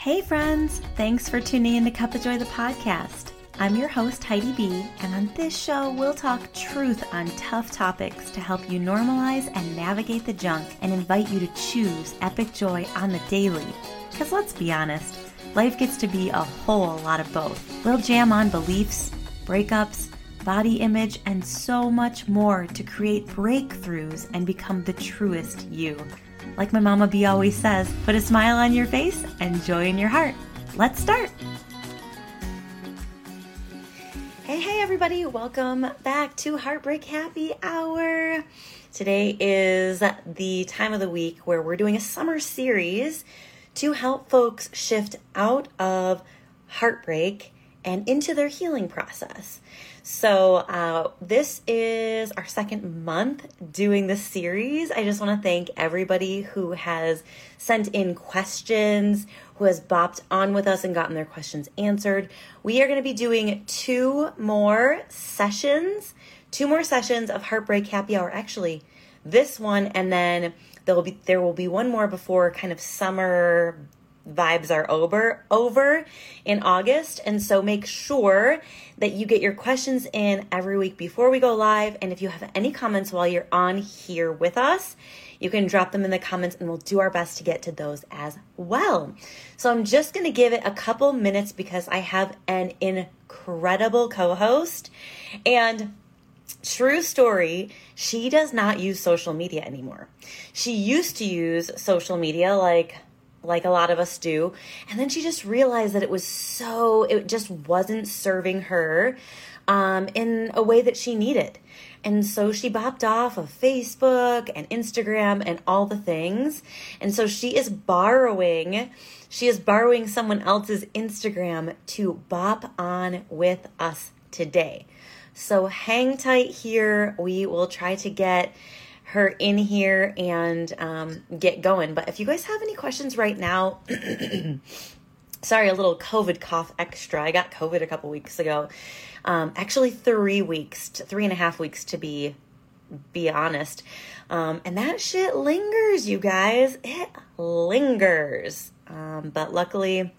Hey, friends! Thanks for tuning in to Cup of Joy, the podcast. I'm your host, Heidi B., and on this show, we'll talk truth on tough topics to help you normalize and navigate the junk and invite you to choose epic joy on the daily. Because let's be honest, life gets to be a whole lot of both. We'll jam on beliefs, breakups, body image, and so much more to create breakthroughs and become the truest you. Like my mama B always says, put a smile on your face and joy in your heart. Let's start. Hey, hey, everybody, welcome back to Heartbreak Happy Hour. Today is the time of the week where we're doing a summer series to help folks shift out of heartbreak and into their healing process. So, uh, this is our second month doing this series. I just want to thank everybody who has sent in questions, who has bopped on with us and gotten their questions answered. We are going to be doing two more sessions, two more sessions of Heartbreak Happy Hour. Actually, this one, and then there will be there will be one more before kind of summer vibes are over over in August and so make sure that you get your questions in every week before we go live and if you have any comments while you're on here with us you can drop them in the comments and we'll do our best to get to those as well. So I'm just going to give it a couple minutes because I have an incredible co-host and True story, she does not use social media anymore. She used to use social media like like a lot of us do. And then she just realized that it was so, it just wasn't serving her um, in a way that she needed. And so she bopped off of Facebook and Instagram and all the things. And so she is borrowing, she is borrowing someone else's Instagram to bop on with us today. So hang tight here. We will try to get her in here and um, get going. But if you guys have any questions right now, sorry, a little COVID cough extra. I got COVID a couple weeks ago. Um, actually, three weeks, three and a half weeks to be be honest. Um, and that shit lingers, you guys. It lingers. Um, but luckily,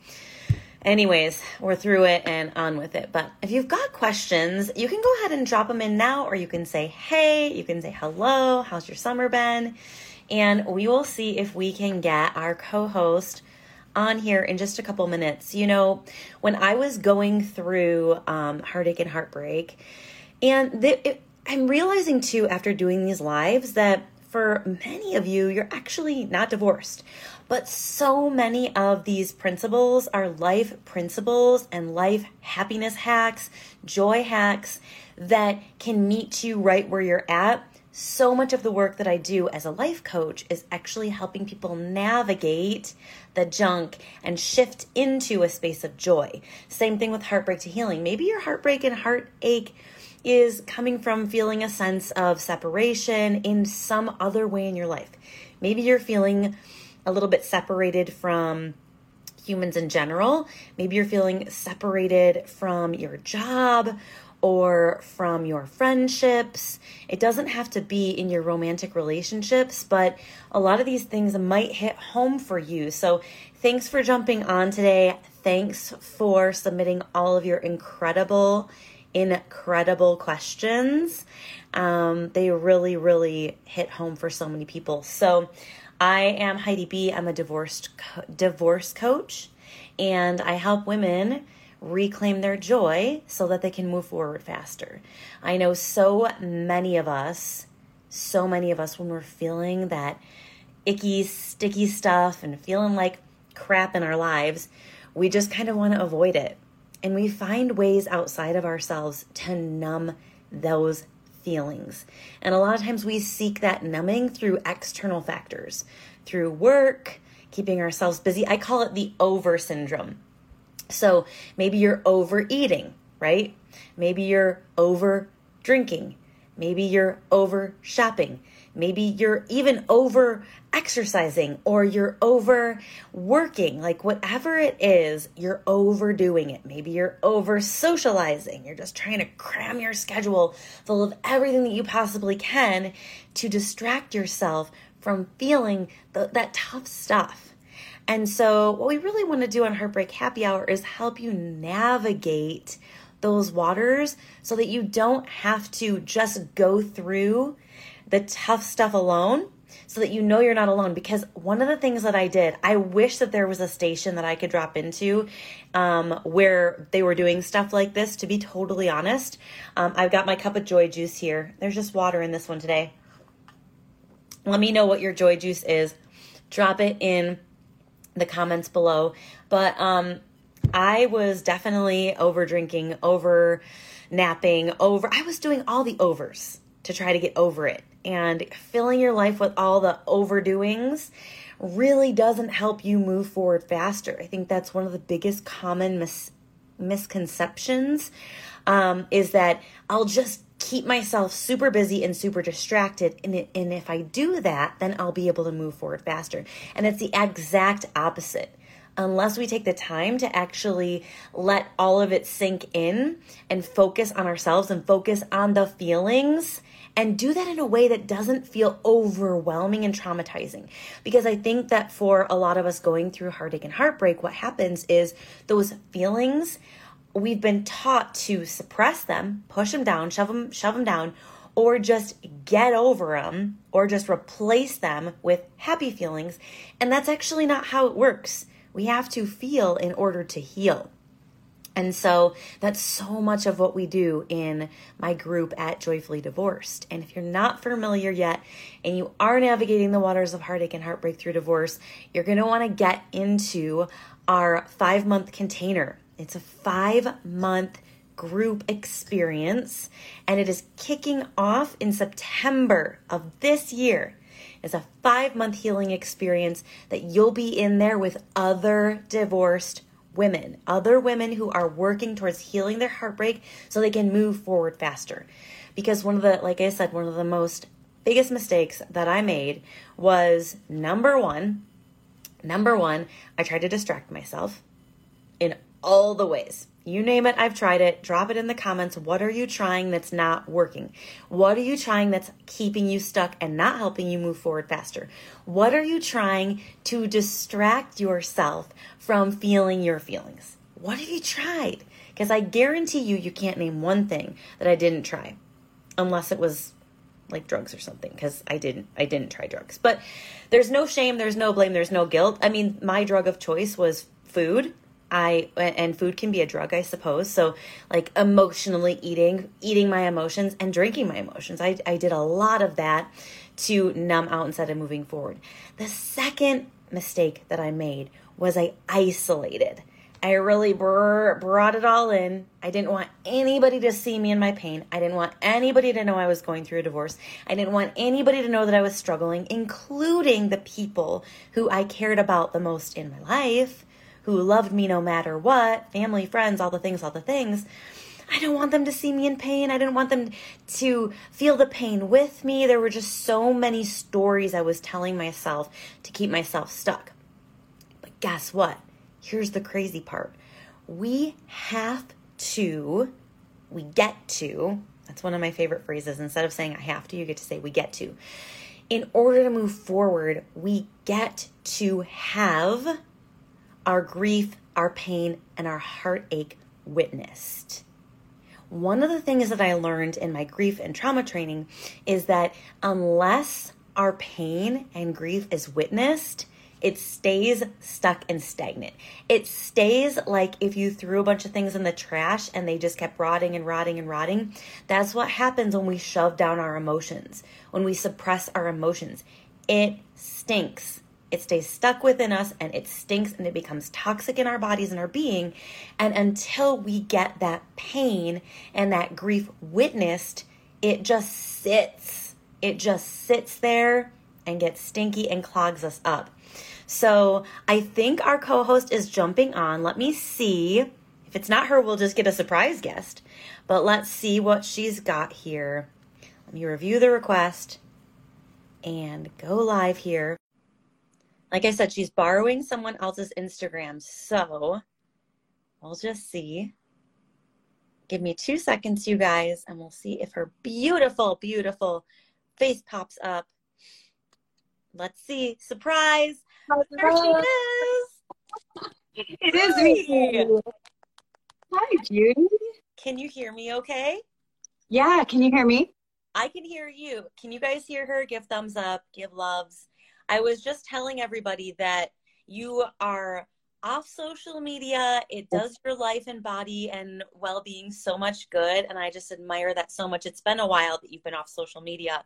Anyways, we're through it and on with it. But if you've got questions, you can go ahead and drop them in now, or you can say, hey, you can say hello, how's your summer been? And we will see if we can get our co host on here in just a couple minutes. You know, when I was going through um, heartache and heartbreak, and the, it, I'm realizing too after doing these lives that for many of you, you're actually not divorced. But so many of these principles are life principles and life happiness hacks, joy hacks that can meet you right where you're at. So much of the work that I do as a life coach is actually helping people navigate the junk and shift into a space of joy. Same thing with heartbreak to healing. Maybe your heartbreak and heartache is coming from feeling a sense of separation in some other way in your life. Maybe you're feeling a little bit separated from humans in general. Maybe you're feeling separated from your job or from your friendships. It doesn't have to be in your romantic relationships, but a lot of these things might hit home for you. So, thanks for jumping on today. Thanks for submitting all of your incredible, incredible questions. Um, they really, really hit home for so many people. So, I am Heidi B. I'm a divorced co- divorce coach, and I help women reclaim their joy so that they can move forward faster. I know so many of us, so many of us, when we're feeling that icky, sticky stuff and feeling like crap in our lives, we just kind of want to avoid it. And we find ways outside of ourselves to numb those feelings. And a lot of times we seek that numbing through external factors, through work, keeping ourselves busy. I call it the over syndrome. So maybe you're overeating, right? Maybe you're over drinking. Maybe you're over shopping. Maybe you're even over exercising or you're over working. Like whatever it is, you're overdoing it. Maybe you're over socializing. You're just trying to cram your schedule full of everything that you possibly can to distract yourself from feeling the, that tough stuff. And so, what we really want to do on Heartbreak Happy Hour is help you navigate those waters so that you don't have to just go through the tough stuff alone so that you know you're not alone. Because one of the things that I did, I wish that there was a station that I could drop into um, where they were doing stuff like this, to be totally honest. Um, I've got my cup of joy juice here. There's just water in this one today. Let me know what your joy juice is. Drop it in the comments below. But um, I was definitely over drinking, over napping, over. I was doing all the overs to try to get over it. And filling your life with all the overdoings really doesn't help you move forward faster. I think that's one of the biggest common mis- misconceptions um, is that I'll just keep myself super busy and super distracted. And, it, and if I do that, then I'll be able to move forward faster. And it's the exact opposite unless we take the time to actually let all of it sink in and focus on ourselves and focus on the feelings and do that in a way that doesn't feel overwhelming and traumatizing. Because I think that for a lot of us going through heartache and heartbreak, what happens is those feelings, we've been taught to suppress them, push them down, shove them, shove them down, or just get over them, or just replace them with happy feelings. And that's actually not how it works. We have to feel in order to heal. And so that's so much of what we do in my group at Joyfully Divorced. And if you're not familiar yet and you are navigating the waters of heartache and heartbreak through divorce, you're going to want to get into our five month container. It's a five month group experience and it is kicking off in September of this year It's a five month healing experience that you'll be in there with other divorced women, other women who are working towards healing their heartbreak so they can move forward faster. Because one of the, like I said, one of the most biggest mistakes that I made was number one, number one, I tried to distract myself in all the ways. You name it, I've tried it. Drop it in the comments. What are you trying that's not working? What are you trying that's keeping you stuck and not helping you move forward faster? What are you trying to distract yourself from feeling your feelings? What have you tried? Because I guarantee you, you can't name one thing that I didn't try, unless it was like drugs or something because i didn't i didn't try drugs but there's no shame there's no blame there's no guilt i mean my drug of choice was food I and food can be a drug, I suppose. So like emotionally eating, eating my emotions and drinking my emotions. I I did a lot of that to numb out instead of moving forward. The second mistake that I made was I isolated. I really br- brought it all in. I didn't want anybody to see me in my pain. I didn't want anybody to know I was going through a divorce. I didn't want anybody to know that I was struggling, including the people who I cared about the most in my life who loved me no matter what, family, friends, all the things, all the things. I didn't want them to see me in pain. I didn't want them to feel the pain with me. There were just so many stories I was telling myself to keep myself stuck. But guess what? Here's the crazy part. We have to, we get to, that's one of my favorite phrases. Instead of saying I have to, you get to say we get to. In order to move forward, we get to have our grief, our pain, and our heartache witnessed. One of the things that I learned in my grief and trauma training is that unless our pain and grief is witnessed, it stays stuck and stagnant. It stays like if you threw a bunch of things in the trash and they just kept rotting and rotting and rotting. That's what happens when we shove down our emotions, when we suppress our emotions. It stinks it stays stuck within us and it stinks and it becomes toxic in our bodies and our being. And until we get that pain and that grief witnessed, it just sits. It just sits there and gets stinky and clogs us up. So I think our co host is jumping on. Let me see. If it's not her, we'll just get a surprise guest. But let's see what she's got here. Let me review the request and go live here. Like I said, she's borrowing someone else's Instagram. So we'll just see. Give me two seconds, you guys, and we'll see if her beautiful, beautiful face pops up. Let's see. Surprise! There she is. it is me. Hi, Judy. Can you hear me okay? Yeah, can you hear me? I can hear you. Can you guys hear her? Give thumbs up, give loves. I was just telling everybody that you are off social media. It does your life and body and well being so much good. And I just admire that so much. It's been a while that you've been off social media.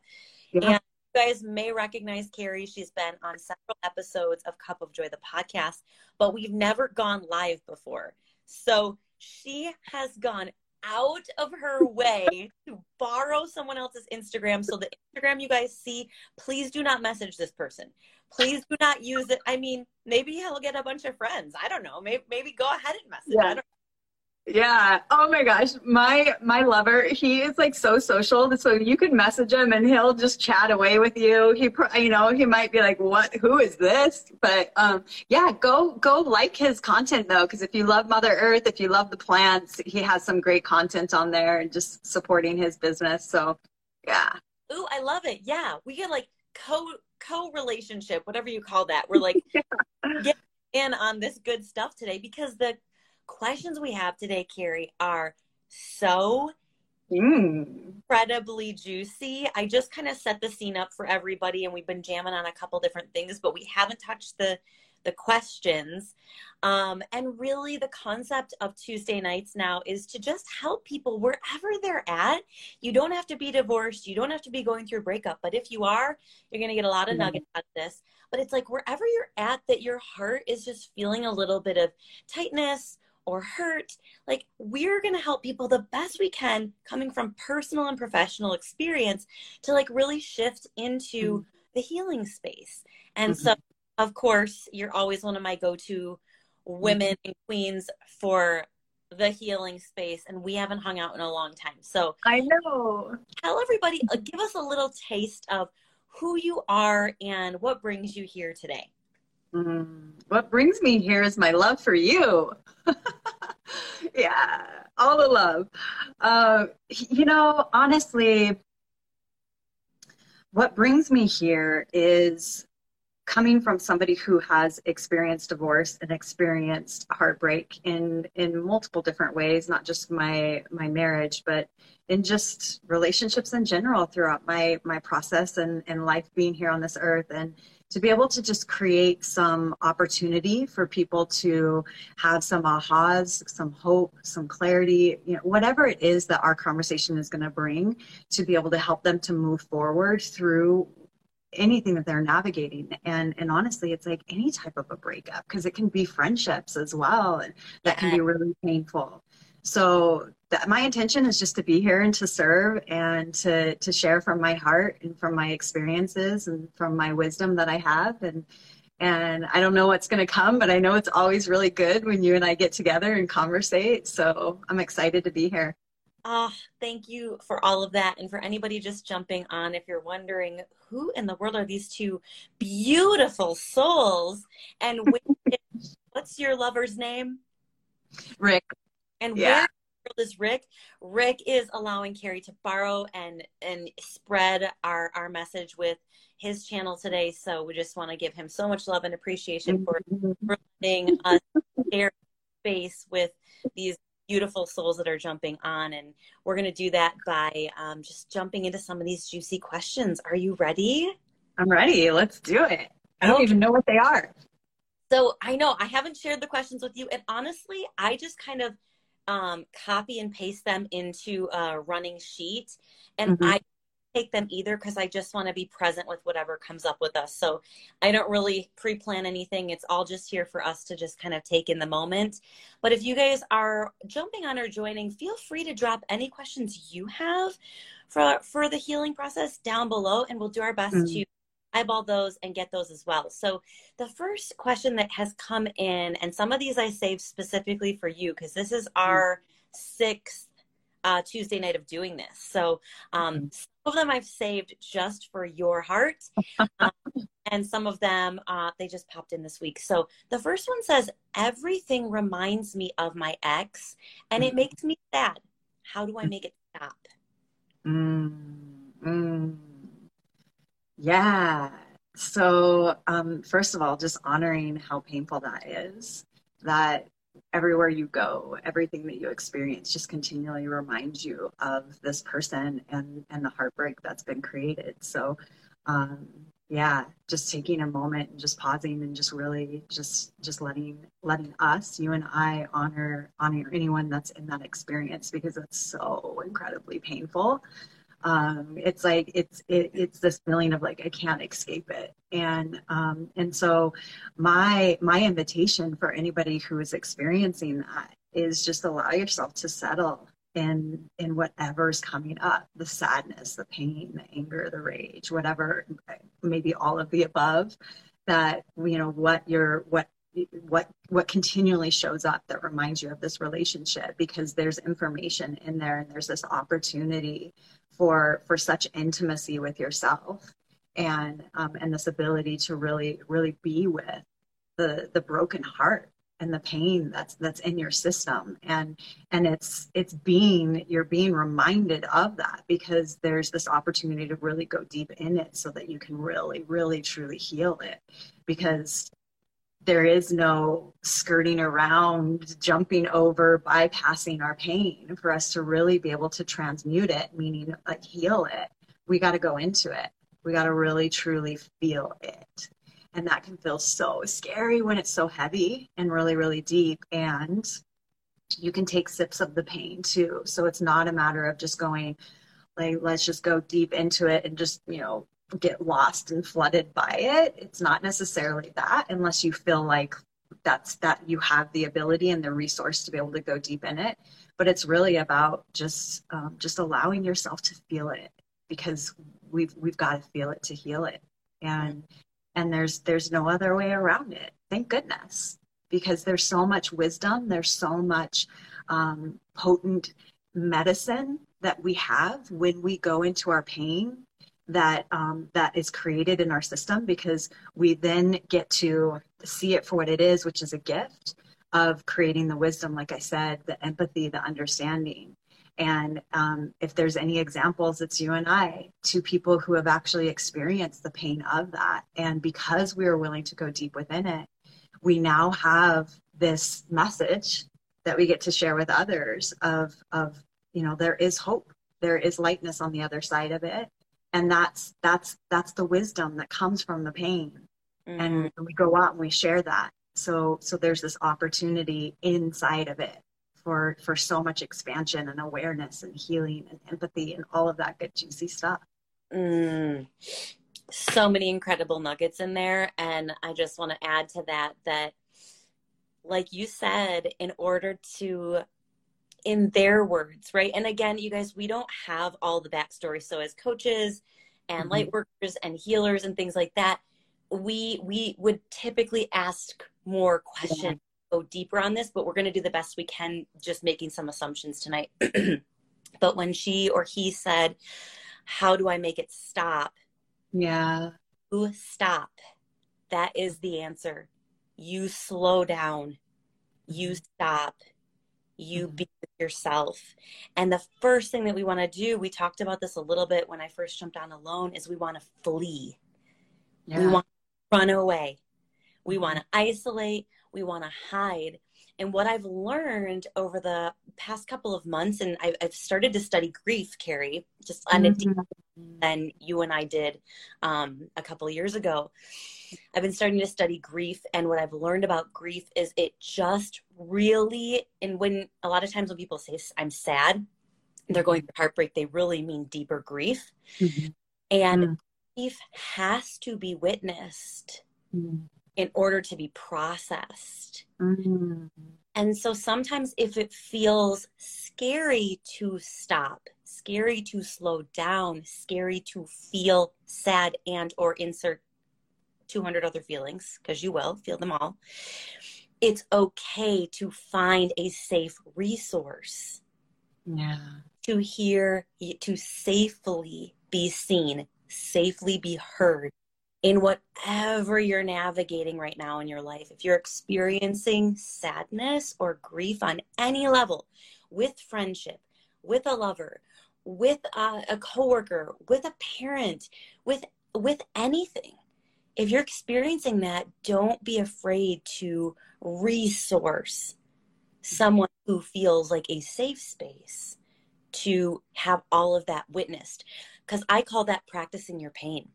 Yeah. And you guys may recognize Carrie. She's been on several episodes of Cup of Joy, the podcast, but we've never gone live before. So she has gone out of her way to borrow someone else's Instagram. So the Instagram you guys see, please do not message this person. Please do not use it. I mean, maybe he'll get a bunch of friends. I don't know. Maybe maybe go ahead and message. Yeah. Yeah. Oh my gosh. My my lover, he is like so social. So you can message him and he'll just chat away with you. He you know, he might be like, "What? Who is this?" But um yeah, go go like his content though cuz if you love Mother Earth, if you love the plants, he has some great content on there and just supporting his business. So, yeah. Ooh, I love it. Yeah. We get like co co relationship, whatever you call that. We're like yeah. get in on this good stuff today because the questions we have today, Carrie, are so mm. incredibly juicy. I just kind of set the scene up for everybody, and we've been jamming on a couple different things, but we haven't touched the the questions. Um, and really, the concept of Tuesday nights now is to just help people wherever they're at. You don't have to be divorced, you don't have to be going through a breakup, but if you are, you're going to get a lot of mm-hmm. nuggets out of this. But it's like wherever you're at, that your heart is just feeling a little bit of tightness or hurt. Like, we're going to help people the best we can, coming from personal and professional experience, to like really shift into mm-hmm. the healing space. And mm-hmm. so, of course, you're always one of my go to women mm-hmm. and queens for the healing space and we haven't hung out in a long time so i know tell everybody uh, give us a little taste of who you are and what brings you here today mm, what brings me here is my love for you yeah, all the love. Uh, you know, honestly, what brings me here is coming from somebody who has experienced divorce and experienced heartbreak in in multiple different ways not just my my marriage but in just relationships in general throughout my my process and and life being here on this earth and to be able to just create some opportunity for people to have some ahas, some hope, some clarity, you know, whatever it is that our conversation is going to bring to be able to help them to move forward through anything that they're navigating. And and honestly it's like any type of a breakup because it can be friendships as well and that can be really painful so that my intention is just to be here and to serve and to to share from my heart and from my experiences and from my wisdom that I have and and I don't know what's going to come, but I know it's always really good when you and I get together and conversate. So I'm excited to be here. Ah, oh, thank you for all of that. And for anybody just jumping on, if you're wondering who in the world are these two beautiful souls, and what's your lover's name? Rick. And yeah. where is Rick? Rick is allowing Carrie to borrow and and spread our our message with his channel today. So we just want to give him so much love and appreciation for, for letting us share space with these beautiful souls that are jumping on. And we're going to do that by um, just jumping into some of these juicy questions. Are you ready? I'm ready. Let's do it. I don't okay. even know what they are. So I know I haven't shared the questions with you. And honestly, I just kind of um, copy and paste them into a running sheet. And mm-hmm. I take them either because I just want to be present with whatever comes up with us. So I don't really pre plan anything. It's all just here for us to just kind of take in the moment. But if you guys are jumping on or joining, feel free to drop any questions you have for, for the healing process down below, and we'll do our best mm-hmm. to eyeball those and get those as well. So the first question that has come in, and some of these I saved specifically for you because this is mm-hmm. our sixth uh, Tuesday night of doing this. So um, mm-hmm. some of them I've saved just for your heart. um, and some of them uh, they just popped in this week. So the first one says, Everything reminds me of my ex and it mm-hmm. makes me sad. How do I make it stop? Mm, mm. Yeah. so um, first of all, just honoring how painful that is. That everywhere you go, everything that you experience just continually reminds you of this person and and the heartbreak that's been created. So um, yeah, just taking a moment and just pausing and just really just just letting letting us, you and I, honor honor anyone that's in that experience because it's so incredibly painful. Um, it's like it's it, it's this feeling of like I can't escape it, and um, and so my my invitation for anybody who is experiencing that is just allow yourself to settle in in whatever's coming up the sadness the pain the anger the rage whatever maybe all of the above that you know what your what what what continually shows up that reminds you of this relationship because there's information in there and there's this opportunity for for such intimacy with yourself and um, and this ability to really really be with the the broken heart and the pain that's that's in your system. And and it's it's being you're being reminded of that because there's this opportunity to really go deep in it so that you can really really truly heal it. Because there is no skirting around jumping over bypassing our pain for us to really be able to transmute it meaning like heal it we got to go into it we got to really truly feel it and that can feel so scary when it's so heavy and really, really deep. And you can take sips of the pain too. So it's not a matter of just going, like, let's just go deep into it and just, you know, get lost and flooded by it. It's not necessarily that unless you feel like that's that you have the ability and the resource to be able to go deep in it. But it's really about just um, just allowing yourself to feel it because we've we've got to feel it to heal it. And and there's there's no other way around it thank goodness because there's so much wisdom there's so much um, potent medicine that we have when we go into our pain that um, that is created in our system because we then get to see it for what it is which is a gift of creating the wisdom like i said the empathy the understanding and um, if there's any examples, it's you and I, two people who have actually experienced the pain of that. And because we are willing to go deep within it, we now have this message that we get to share with others of, of you know, there is hope, there is lightness on the other side of it. And that's that's that's the wisdom that comes from the pain. Mm-hmm. And we go out and we share that. So so there's this opportunity inside of it for for so much expansion and awareness and healing and empathy and all of that good juicy stuff mm, so many incredible nuggets in there and i just want to add to that that like you said in order to in their words right and again you guys we don't have all the backstory so as coaches and mm-hmm. light workers and healers and things like that we we would typically ask more questions go deeper on this, but we're going to do the best we can just making some assumptions tonight. but when she or he said, How do I make it stop? Yeah. You stop. That is the answer. You slow down. You mm-hmm. stop. You mm-hmm. be yourself. And the first thing that we want to do, we talked about this a little bit when I first jumped on alone, is we want to flee. Yeah. We want to run away. We want to isolate we want to hide. And what I've learned over the past couple of months, and I've, I've started to study grief, Carrie, just on mm-hmm. a deeper than you and I did um, a couple of years ago. I've been starting to study grief, and what I've learned about grief is it just really, and when a lot of times when people say I'm sad, they're going through heartbreak, they really mean deeper grief. Mm-hmm. And mm-hmm. grief has to be witnessed. Mm-hmm in order to be processed. Mm-hmm. And so sometimes if it feels scary to stop, scary to slow down, scary to feel sad and or insert 200 other feelings because you will feel them all. It's okay to find a safe resource. Yeah. To hear, to safely be seen, safely be heard, in whatever you're navigating right now in your life. If you're experiencing sadness or grief on any level with friendship, with a lover, with a, a coworker, with a parent, with with anything, if you're experiencing that, don't be afraid to resource someone who feels like a safe space to have all of that witnessed. Because I call that practicing your pain.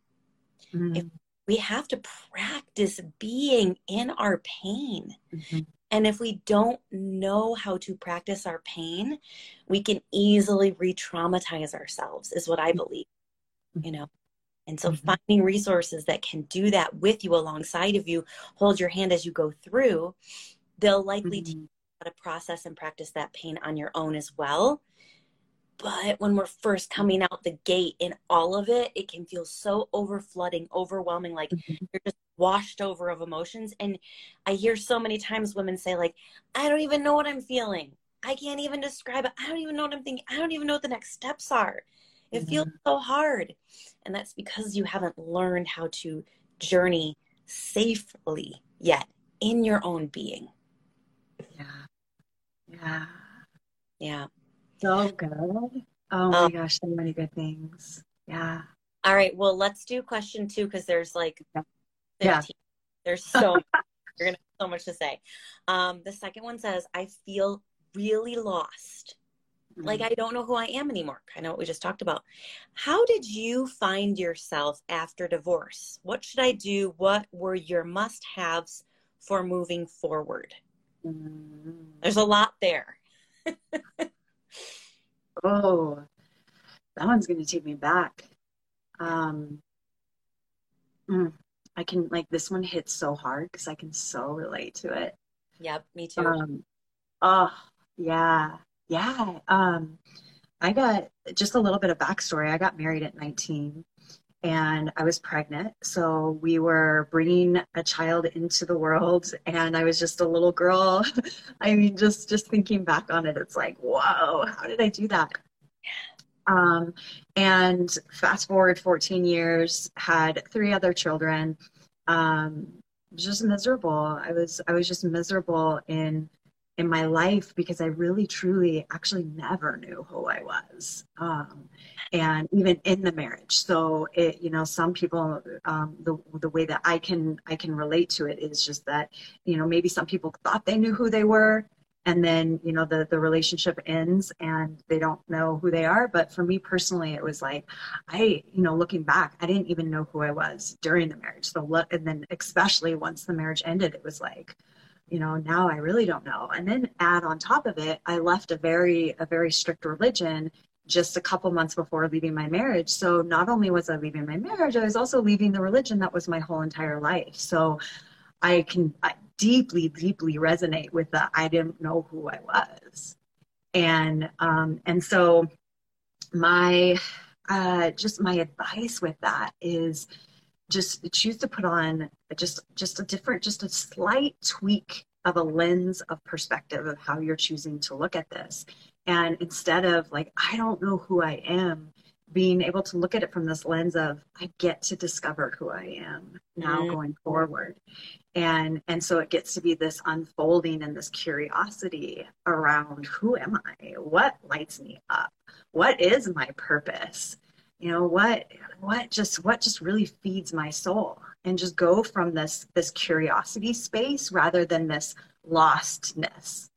Mm-hmm. If we have to practice being in our pain. Mm-hmm. And if we don't know how to practice our pain, we can easily re traumatize ourselves, is what I mm-hmm. believe, you know. And so mm-hmm. finding resources that can do that with you alongside of you, hold your hand as you go through, they'll likely mm-hmm. teach you how to process and practice that pain on your own as well. But when we're first coming out the gate in all of it, it can feel so overflooding, overwhelming, like mm-hmm. you're just washed over of emotions. And I hear so many times women say, like, I don't even know what I'm feeling. I can't even describe it. I don't even know what I'm thinking. I don't even know what the next steps are. It feels mm-hmm. so hard. And that's because you haven't learned how to journey safely yet in your own being. Yeah. Yeah. Yeah. So good. Oh my um, gosh, so many good things. Yeah. All right. Well, let's do question two because there's like 15. Yeah. There's so you're gonna have so much to say. Um, the second one says, I feel really lost like, mm-hmm. I don't know who I am anymore. Kind of what we just talked about. How did you find yourself after divorce? What should I do? What were your must haves for moving forward? Mm-hmm. There's a lot there. oh, that one's going to take me back. Um, mm, I can, like, this one hits so hard because I can so relate to it. Yep, me too. Um, oh, yeah. Yeah. Um, I got just a little bit of backstory. I got married at 19 and I was pregnant. So we were bringing a child into the world and I was just a little girl. I mean, just, just thinking back on it, it's like, whoa, how did I do that? Um, and fast forward 14 years, had three other children. Um, just miserable. I was, I was just miserable in in my life because I really truly actually never knew who I was. Um, and even in the marriage. So it, you know, some people, um, the, the way that I can, I can relate to it is just that, you know, maybe some people thought they knew who they were and then, you know, the, the relationship ends and they don't know who they are. But for me personally, it was like, I, you know, looking back, I didn't even know who I was during the marriage. So, and then especially once the marriage ended, it was like, you know now i really don't know. And then add on top of it i left a very a very strict religion just a couple months before leaving my marriage. So not only was i leaving my marriage i was also leaving the religion that was my whole entire life. So i can I deeply deeply resonate with that i didn't know who i was. And um and so my uh just my advice with that is just choose to put on just just a different just a slight tweak of a lens of perspective of how you're choosing to look at this. And instead of like i don't know who i am being able to look at it from this lens of i get to discover who i am now mm-hmm. going forward. And and so it gets to be this unfolding and this curiosity around who am i? What lights me up? What is my purpose you know what what just what just really feeds my soul and just go from this this curiosity space rather than this lostness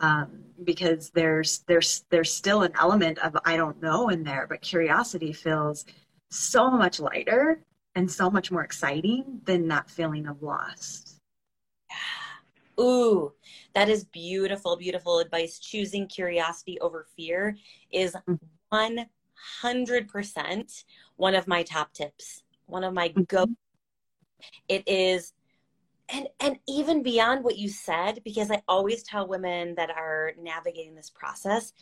um, because there's there's there's still an element of i don't know in there but curiosity feels so much lighter and so much more exciting than that feeling of lost Ooh, that is beautiful, beautiful advice. Choosing curiosity over fear is mm-hmm. one 100% one of my top tips, one of my go. Mm-hmm. It is and and even beyond what you said because I always tell women that are navigating this process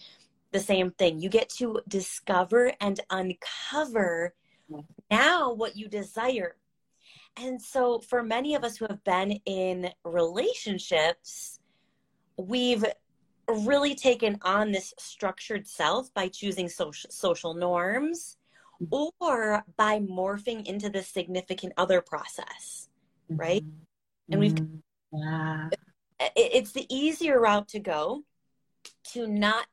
the same thing. You get to discover and uncover now what you desire. And so for many of us who have been in relationships, we've really taken on this structured self by choosing social social norms mm-hmm. or by morphing into the significant other process right mm-hmm. and we've mm-hmm. yeah. it's the easier route to go to not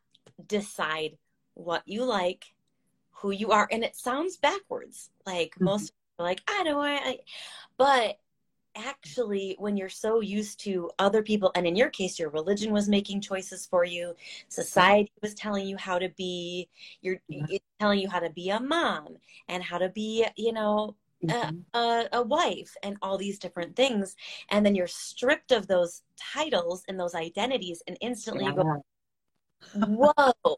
decide what you like who you are and it sounds backwards like mm-hmm. most like, I don't want, but actually when you're so used to other people and in your case your religion was making choices for you society was telling you how to be you're yeah. telling you how to be a mom and how to be you know mm-hmm. a, a, a, wife and all these different things and then you're stripped of those titles and those identities and instantly yeah. go whoa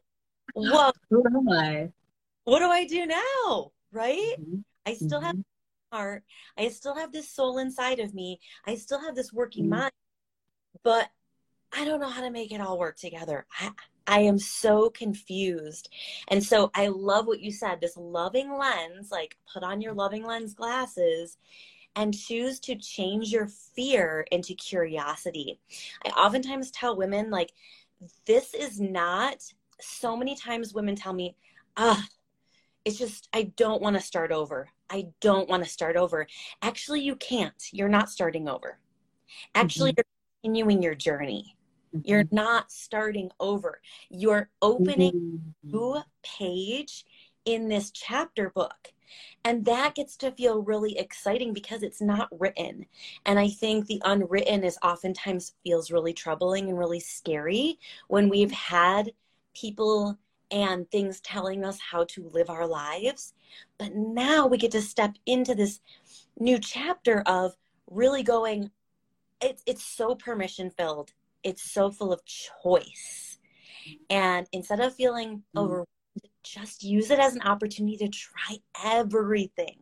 whoa who am i what do i do now right mm-hmm. i still mm-hmm. have heart. I still have this soul inside of me. I still have this working mm-hmm. mind, but I don't know how to make it all work together. I, I am so confused. And so I love what you said this loving lens, like put on your loving lens glasses and choose to change your fear into curiosity. I oftentimes tell women, like, this is not so many times women tell me, ah, it's just, I don't want to start over. I don't want to start over. Actually, you can't. You're not starting over. Actually, mm-hmm. you're continuing your journey. Mm-hmm. You're not starting over. You're opening mm-hmm. new page in this chapter book. And that gets to feel really exciting because it's not written. And I think the unwritten is oftentimes feels really troubling and really scary when we've had people and things telling us how to live our lives. But now we get to step into this new chapter of really going, it's, it's so permission filled, it's so full of choice. And instead of feeling mm-hmm. overwhelmed, just use it as an opportunity to try everything.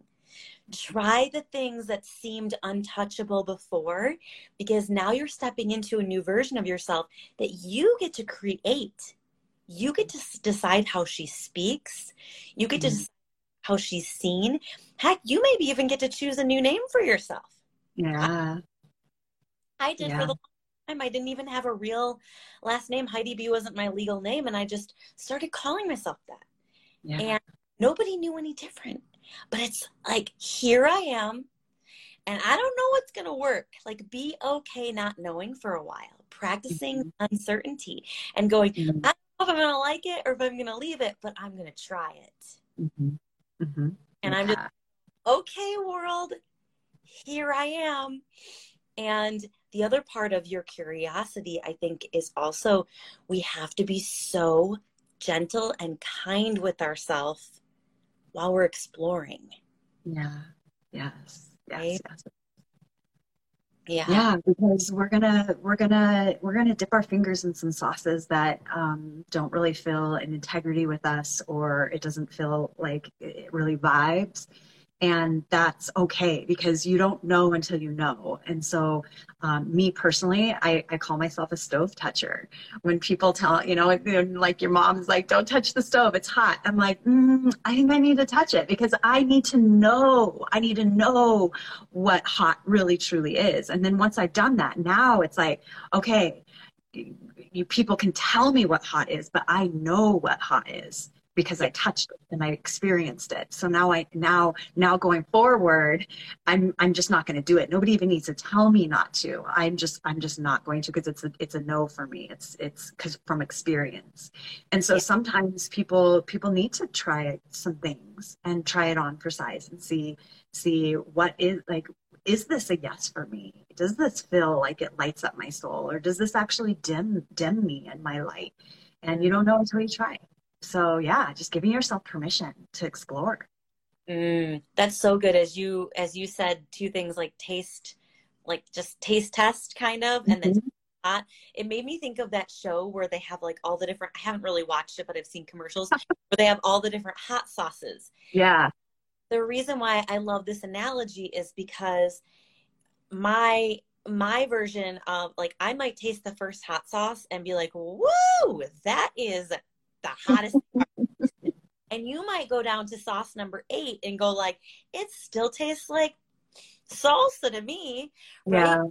Try the things that seemed untouchable before because now you're stepping into a new version of yourself that you get to create you get to decide how she speaks. You get mm-hmm. to decide how she's seen. Heck, you maybe even get to choose a new name for yourself. Yeah. I did yeah. for the time. I didn't even have a real last name. Heidi B wasn't my legal name, and I just started calling myself that. Yeah. And nobody knew any different. But it's like, here I am, and I don't know what's going to work. Like, be okay not knowing for a while, practicing mm-hmm. uncertainty and going, mm-hmm. I if I'm going to like it or if I'm going to leave it, but I'm going to try it. Mm-hmm. Mm-hmm. And yeah. I'm just, okay, world, here I am. And the other part of your curiosity, I think, is also we have to be so gentle and kind with ourselves while we're exploring. Yeah. Yes. Yes. Right? yes yeah. Yeah because we're gonna we're gonna we're gonna dip our fingers in some sauces that um, don't really feel an integrity with us or it doesn't feel like it really vibes and that's okay because you don't know until you know. And so um, me personally I, I call myself a stove toucher. When people tell you know like your mom's like don't touch the stove it's hot. I'm like mm, i think i need to touch it because i need to know i need to know what hot really truly is. And then once i've done that now it's like okay you people can tell me what hot is but i know what hot is because I touched it and I experienced it. So now I now now going forward, I'm I'm just not going to do it. Nobody even needs to tell me not to. I'm just I'm just not going to because it's a it's a no for me. It's it's because from experience. And so sometimes people people need to try some things and try it on for size and see see what is like is this a yes for me? Does this feel like it lights up my soul or does this actually dim dim me and my light? And you don't know until you try. So yeah, just giving yourself permission to explore. Mm, that's so good. As you as you said, two things like taste, like just taste test kind of, mm-hmm. and then mm-hmm. hot. It made me think of that show where they have like all the different. I haven't really watched it, but I've seen commercials where they have all the different hot sauces. Yeah. The reason why I love this analogy is because my my version of like I might taste the first hot sauce and be like, "Woo, that is the hottest. and you might go down to sauce number eight and go like, it still tastes like salsa to me. Right? Yeah.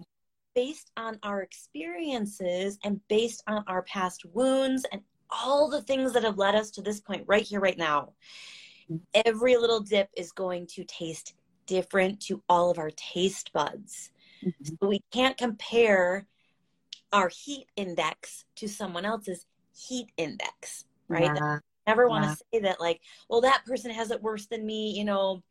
Based on our experiences and based on our past wounds and all the things that have led us to this point right here, right now. Every little dip is going to taste different to all of our taste buds. Mm-hmm. So we can't compare our heat index to someone else's heat index right? Yeah. Never want to yeah. say that, like, well, that person has it worse than me, you know,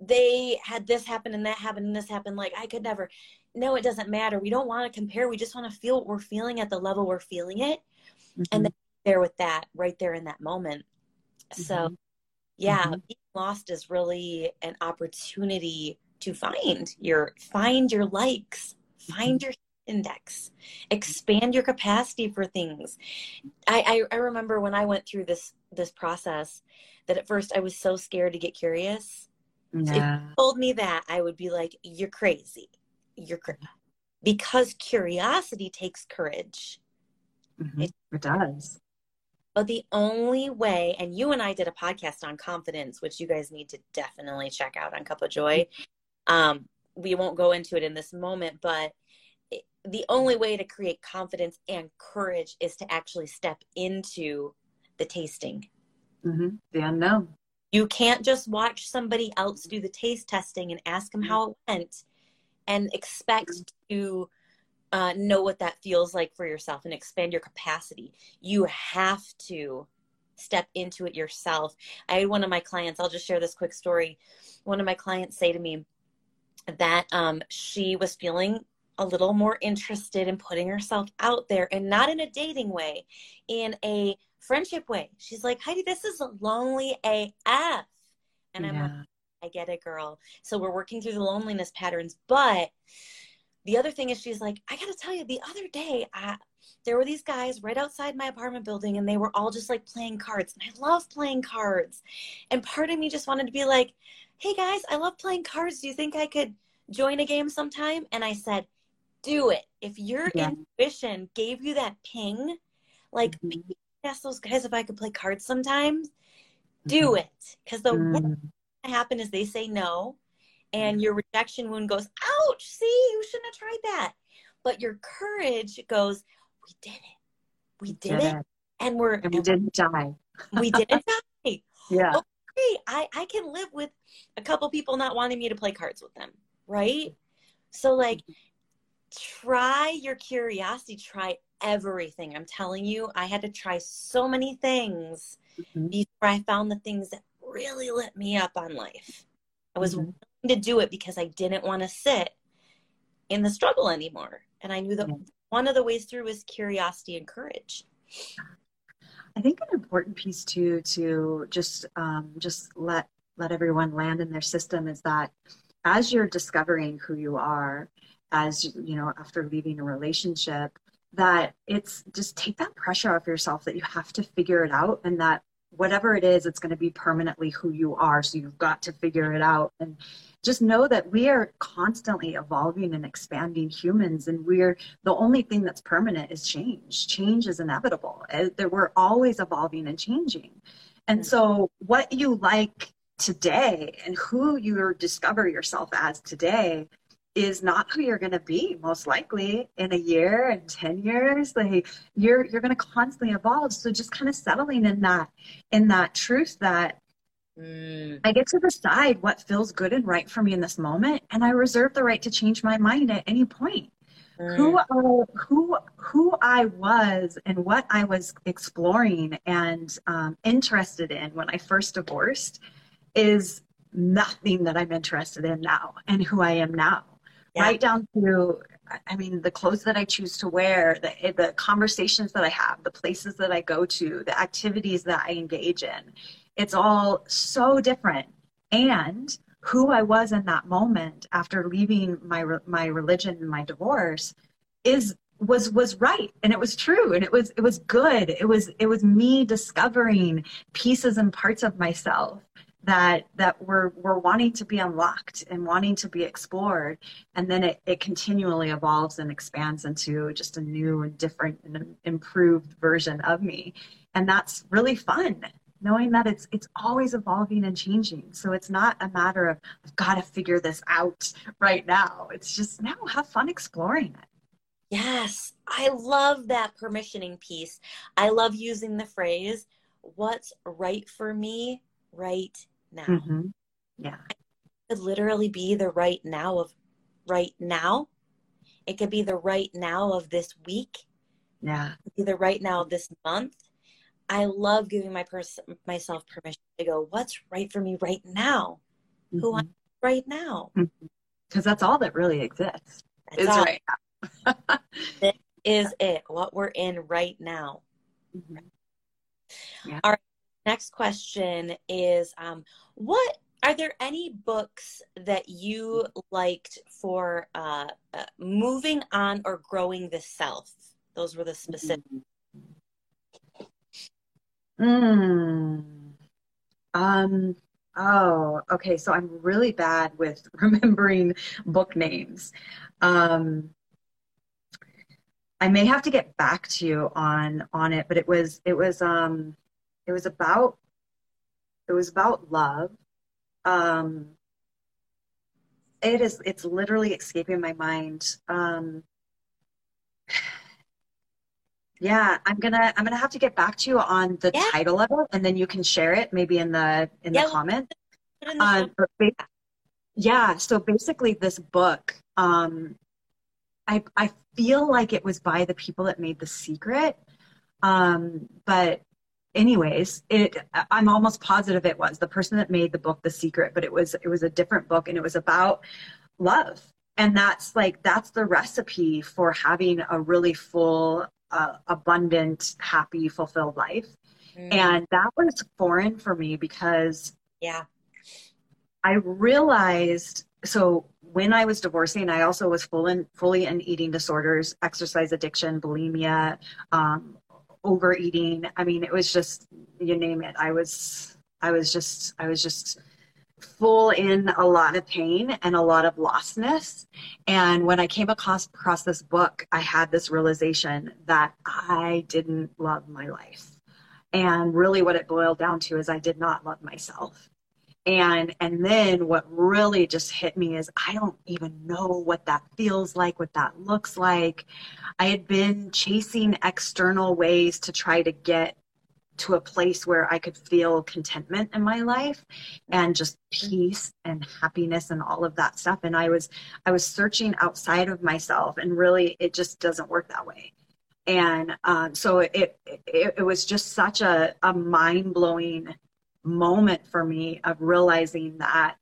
they had this happen and that happened and this happened. Like I could never. No, it doesn't matter. We don't want to compare. We just want to feel what we're feeling at the level we're feeling it, mm-hmm. and then there with that right there in that moment. Mm-hmm. So, yeah, mm-hmm. being lost is really an opportunity to find your find your likes, find mm-hmm. your index. Expand your capacity for things. I, I, I remember when i went through this this process that at first i was so scared to get curious. Yeah. if you told me that i would be like you're crazy. You're crazy because curiosity takes courage. Mm-hmm. it, it does. But the only way and you and i did a podcast on confidence which you guys need to definitely check out on cup of joy. Um, we won't go into it in this moment but the only way to create confidence and courage is to actually step into the tasting. Mm-hmm. The unknown. You can't just watch somebody else do the taste testing and ask them how it went and expect mm-hmm. to uh, know what that feels like for yourself and expand your capacity. You have to step into it yourself. I had one of my clients, I'll just share this quick story. One of my clients say to me that um, she was feeling a little more interested in putting herself out there and not in a dating way, in a friendship way. She's like, Heidi, this is a lonely AF. And I'm like, I get it, girl. So we're working through the loneliness patterns. But the other thing is, she's like, I got to tell you, the other day, I, there were these guys right outside my apartment building, and they were all just like playing cards. And I love playing cards. And part of me just wanted to be like, hey guys, I love playing cards. Do you think I could join a game sometime? And I said, do it. If your yeah. intuition gave you that ping, like mm-hmm. ask those guys if I could play cards sometimes, do mm-hmm. it. Because the mm-hmm. worst that happen is they say no, and mm-hmm. your rejection wound goes, ouch, see, you shouldn't have tried that. But your courage goes, we did it. We did, did it. it. And we're and we didn't die. we didn't die. Yeah. Okay, I, I can live with a couple people not wanting me to play cards with them, right? So like mm-hmm try your curiosity, try everything. I'm telling you, I had to try so many things mm-hmm. before I found the things that really lit me up on life. I was mm-hmm. willing to do it because I didn't want to sit in the struggle anymore. And I knew that yeah. one of the ways through was curiosity and courage. I think an important piece too to just um, just let let everyone land in their system is that as you're discovering who you are as you know after leaving a relationship that it's just take that pressure off yourself that you have to figure it out and that whatever it is it's going to be permanently who you are. So you've got to figure it out. And just know that we are constantly evolving and expanding humans and we're the only thing that's permanent is change. Change is inevitable. Eh, we're always evolving and changing. And so what you like today and who you discover yourself as today is not who you're going to be most likely in a year and 10 years like you're you're going to constantly evolve so just kind of settling in that in that truth that mm. i get to decide what feels good and right for me in this moment and i reserve the right to change my mind at any point mm. who uh, who who i was and what i was exploring and um, interested in when i first divorced is nothing that i'm interested in now and who i am now yeah. right down to I mean, the clothes that I choose to wear, the, eh, the conversations that I have, the places that I go to, the activities that I engage in. It's all so different. And who I was in that moment after leaving my my religion and my divorce is was was right and it was true and it was it was good it was it was me discovering pieces and parts of myself that that we're we're wanting to be unlocked and wanting to be explored. And then it, it continually evolves and expands into just a new and different and improved version of me. And that's really fun knowing that it's it's always evolving and changing. So it's not a matter of i've got to figure this out right now. It's just now have fun exploring it. Yes. I love that permissioning piece. I love using the phrase what's right for me right now. Mm-hmm. Yeah. It could literally be the right now of right now. It could be the right now of this week. Yeah. be the right now of this month. I love giving my pers- myself permission to go, what's right for me right now? Mm-hmm. Who I right now. Because mm-hmm. that's all that really exists. That's is all. right now. this is it. What we're in right now. Mm-hmm. Yeah. All right. Next question is um, what are there any books that you liked for uh, uh, moving on or growing the self? Those were the specific. Mm. Um. Oh, okay. So I'm really bad with remembering book names. Um, I may have to get back to you on on it, but it was it was um it was about it was about love. Um, it is it's literally escaping my mind. Um, yeah i'm gonna i'm gonna have to get back to you on the yeah. title of it and then you can share it maybe in the in yeah, the comment um, yeah so basically this book um, i i feel like it was by the people that made the secret. Um, but anyways it i'm almost positive it was the person that made the book the secret but it was it was a different book and it was about love. And that's like that's the recipe for having a really full uh, abundant happy fulfilled life. Mm. and that was foreign for me because yeah. I realized so when i was divorcing i also was full in, fully in eating disorders exercise addiction bulimia um, overeating. I mean, it was just you name it. I was I was just I was just full in a lot of pain and a lot of lostness. And when I came across across this book, I had this realization that I didn't love my life. And really what it boiled down to is I did not love myself and and then what really just hit me is i don't even know what that feels like what that looks like. I had been chasing external ways to try to get to a place where i could feel contentment in my life and just peace and happiness and all of that stuff. And i was i was searching outside of myself and really it just doesn't work that way. And um, so it, it it was just such a, a mind-blowing moment for me of realizing that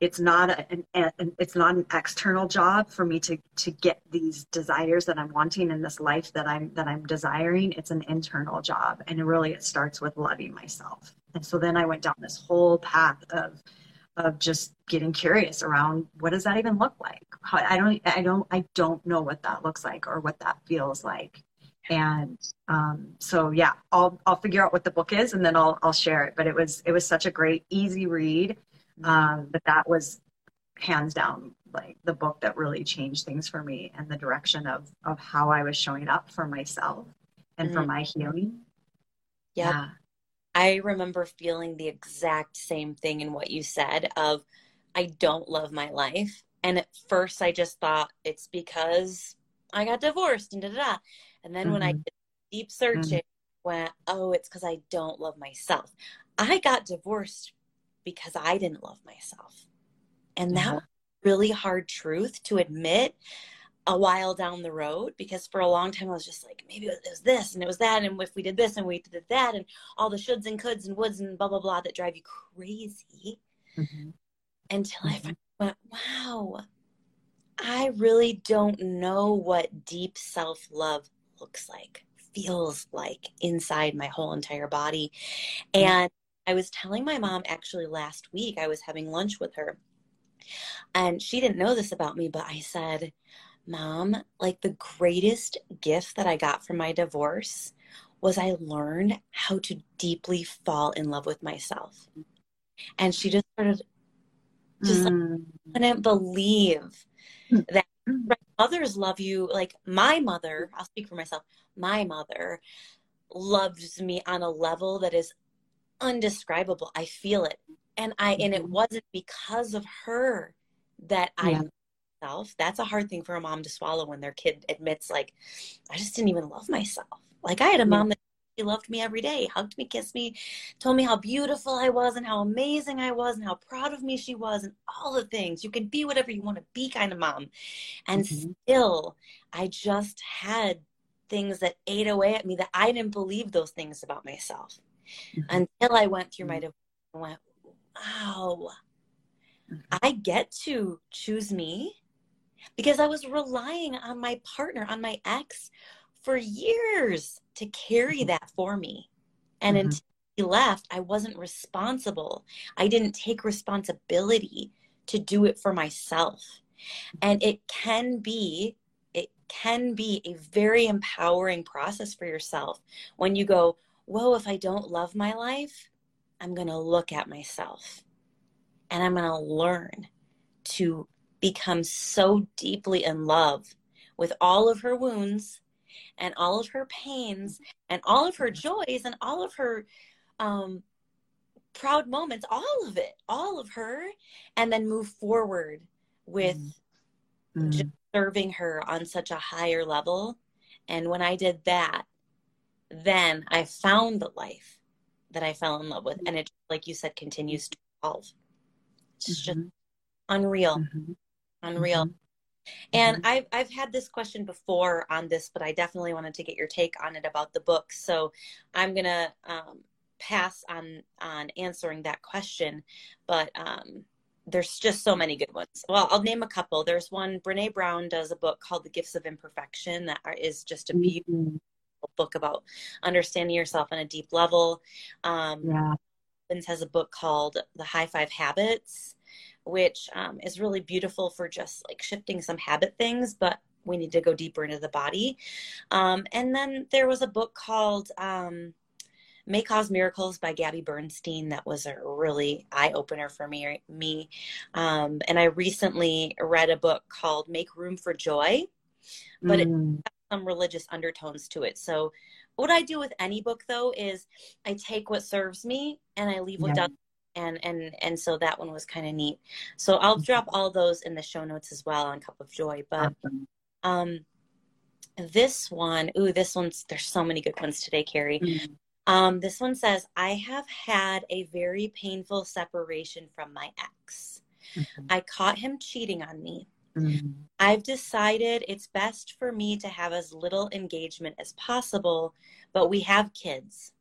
it's not a, an, an, it's not an external job for me to to get these desires that I'm wanting in this life that I'm that I'm desiring. It's an internal job, and really it starts with loving myself. And so then I went down this whole path of of just getting curious around what does that even look like? I don't I don't I don't know what that looks like or what that feels like and um, so yeah i'll i'll figure out what the book is and then i'll i'll share it. But it was it was such a great easy read um, but that was hands down like the book that really changed things for me and the direction of of how i was showing up for myself and mm-hmm. for my healing. Yep. yeah. I remember feeling the exact same thing in what you said of i don't love my life. And at first i just thought it's because i got divorced and da da da and then mm-hmm. when I mm-hmm. did deep searching, mm-hmm. went, oh, it's because I don't love myself. I got divorced because I didn't love myself. And that mm-hmm. was really hard truth to admit a while down the road because for a long time I was just like, maybe it was this and it was that. And if we did this and we did that and all the shoulds and coulds and woulds and blah, blah, blah that drive you crazy mm-hmm. until I mm-hmm. went, wow, I really don't know what deep self love looks like, feels like inside my whole entire body. And I was telling my mom actually last week, I was having lunch with her. And she didn't know this about me, but I said, Mom, like the greatest gift that I got from my divorce was I learned how to deeply fall in love with myself. And she just started, just mm. couldn't believe hmm. that others love you like my mother i'll speak for myself my mother loves me on a level that is undescribable. I feel it. And i and it mm-hmm. wasn't because of her that i yeah. myself. That's a hard thing for a mom to swallow when their kid admits like i just didn't even love myself. Like i had a mom that loved me every day, hugged me, kissed me, told me how beautiful I was and how amazing I was and how proud of me she was and all the things. You can be whatever you want to be kind of mom. And mm-hmm. still, I just had things that ate away at me that I didn't believe those things about myself mm-hmm. until I went through my mm-hmm. divorce and went, wow, mm-hmm. I get to choose me because I was relying on my partner, on my ex for years to carry mm-hmm. that for me. And mm-hmm. until he left, I wasn't responsible. I didn't take responsibility to do it for myself. And it can be it can be a very empowering process for yourself when you go, "Whoa, if I don't love my life, I'm going to look at myself and I'm going to learn to become so deeply in love with all of her wounds and all of her pains and all of her joys and all of her um, proud moments, all of it, all of her, and then move forward with just serving her on such a higher level. And when I did that, then I found the life that I fell in love with. And it, like you said, continues to evolve. It's mm-hmm. just unreal. Mm-hmm. Unreal. Mm-hmm. And mm-hmm. I've I've had this question before on this, but I definitely wanted to get your take on it about the book. So I'm gonna um, pass on on answering that question, but um, there's just so many good ones. Well, I'll name a couple. There's one Brene Brown does a book called The Gifts of Imperfection that is just a beautiful mm-hmm. book about understanding yourself on a deep level. Um, yeah. has a book called The High Five Habits which um, is really beautiful for just like shifting some habit things, but we need to go deeper into the body. Um, and then there was a book called um, May Cause Miracles by Gabby Bernstein that was a really eye opener for me. me. Um, and I recently read a book called Make Room for Joy, but mm. it has some religious undertones to it. So what I do with any book though is I take what serves me and I leave what yeah. doesn't and and and so that one was kind of neat so i'll mm-hmm. drop all those in the show notes as well on cup of joy but um this one ooh this one's there's so many good ones today carrie mm-hmm. um this one says i have had a very painful separation from my ex mm-hmm. i caught him cheating on me mm-hmm. I've decided it's best for me to have as little engagement as possible, but we have kids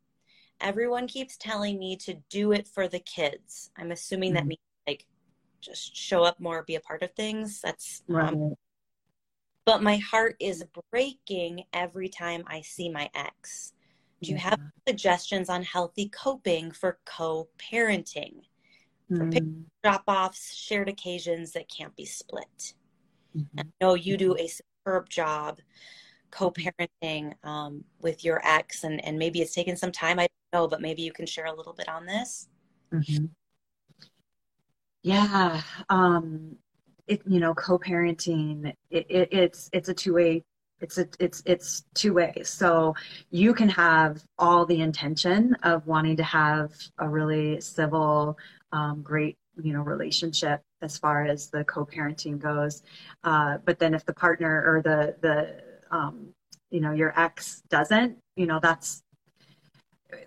everyone keeps telling me to do it for the kids. I'm assuming mm-hmm. that means like just show up more, be a part of things. That's um, right. Um, but my heart is breaking every time I see my ex. Do you yeah. have suggestions on healthy coping for co-parenting? For mm. drop-offs, shared occasions that can't be split. Mm-hmm. I know you do a superb job co-parenting um, with your ex and, and maybe it's taken some time i know but maybe you can share a little bit on this. Mm-hmm. yeah um, it, you know co-parenting it, it, it's it's a two-way it's a, it's it's two ways. So you can have all the intention of wanting to have a really civil um, great you know relationship as far as the co-parenting goes. Uh, but then if the partner or the the um, you know your ex doesn't you know that's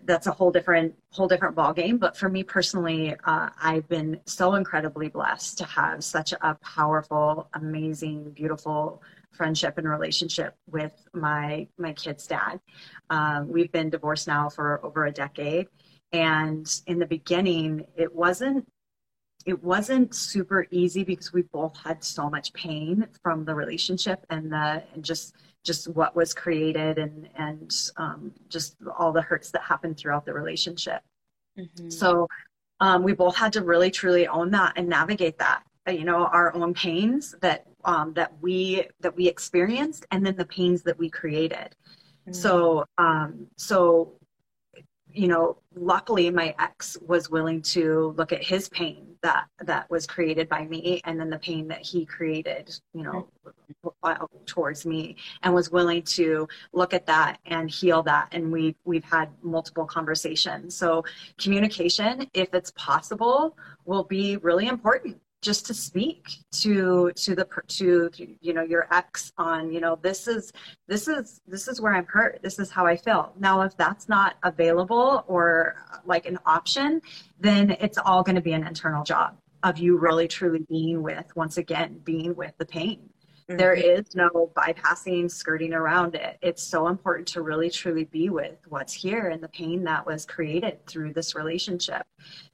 that's a whole different whole different ball game but for me personally uh, i've been so incredibly blessed to have such a powerful amazing beautiful friendship and relationship with my my kid's dad. Um, we've been divorced now for over a decade. And in the beginning it wasn't it wasn't super easy because we both had so much pain from the relationship and the and just just what was created and and um, just all the hurts that happened throughout the relationship. Mm-hmm. So um, we both had to really truly own that and navigate that. Uh, you know, our own pains that um, that we that we experienced, and then the pains that we created. Mm-hmm. So um, so you know, luckily my ex was willing to look at his pain that that was created by me and then the pain that he created, you know, towards me and was willing to look at that and heal that and we we've had multiple conversations. So communication if it's possible will be really important just to speak to to the to you know your ex on you know this is this is this is where i'm hurt. This is how i feel. Now if that's not available or like an option then it's all going to be an internal job of you really truly being with once again being with the pain Mm-hmm. There is no bypassing, skirting around it. It's so important to really truly be with what's here and the pain that was created through this relationship.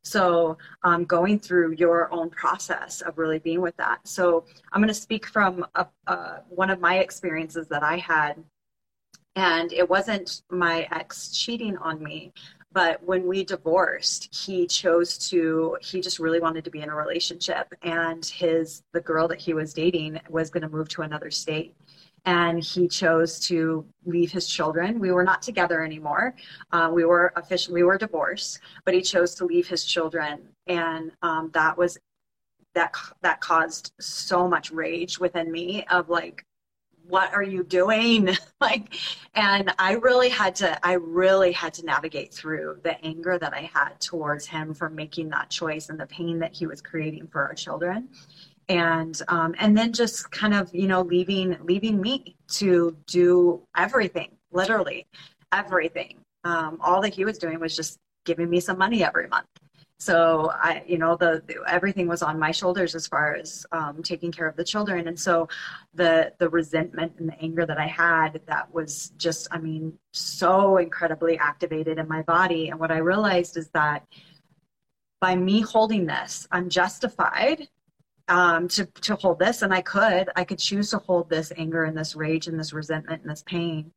So, um, going through your own process of really being with that. So, I'm going to speak from a, uh, one of my experiences that I had. And it wasn't my ex cheating on me, but when we divorced he chose to he just really wanted to be in a relationship. And his the girl that he was dating was going to move to another state. And he chose to leave his children. We were not together anymore. Uh, we were official. we were divorced but he chose to leave his children. And um, that was that that caused so much rage within me of like what are you doing? Like and i really had to i really had to navigate through the anger that i had towards him for making that choice and the pain that he was creating for our children. And um, and then just kind of you know leaving leaving me to do everything literally everything. Um, all that he was doing was just giving me some money every month so I, you know, the, the, everything was on my shoulders as far as um, taking care of the children, and so the the resentment and the anger that I had that was just, I mean, so incredibly activated in my body. And what I realized is that by me holding this, I'm justified um, to to hold this, and I could I could choose to hold this anger and this rage and this resentment and this pain,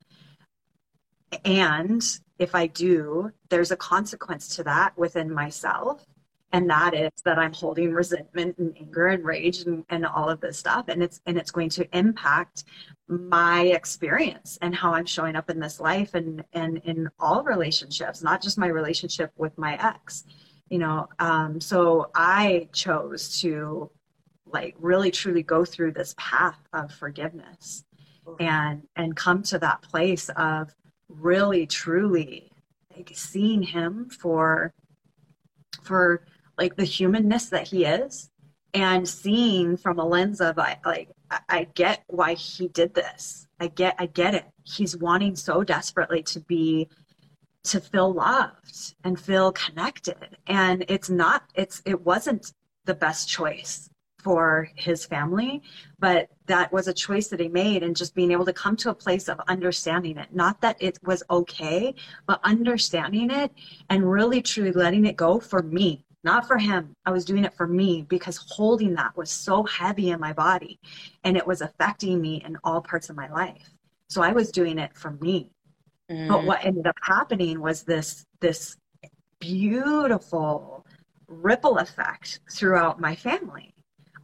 and if I do, there's a consequence to that within myself. And that is that I'm holding resentment and anger and rage and, and all of this stuff. And it's and it's going to impact my experience and how I'm showing up in this life and and in all relationships, not just my relationship with my ex. You know, um, so I chose to like really truly go through this path of forgiveness and and come to that place of really truly like seeing him for for like the humanness that he is and seeing from a lens of I like I get why he did this. I get I get it. He's wanting so desperately to be to feel loved and feel connected and it's not it's it wasn't the best choice for his family, but that was a choice that he made and just being able to come to a place of understanding it. Not that it was okay, but understanding it and really truly letting it go for me, not for him. I was doing it for me because holding that was so heavy in my body and it was affecting me in all parts of my life. So I was doing it for me. Mm. But what ended up happening was this this beautiful ripple effect throughout my family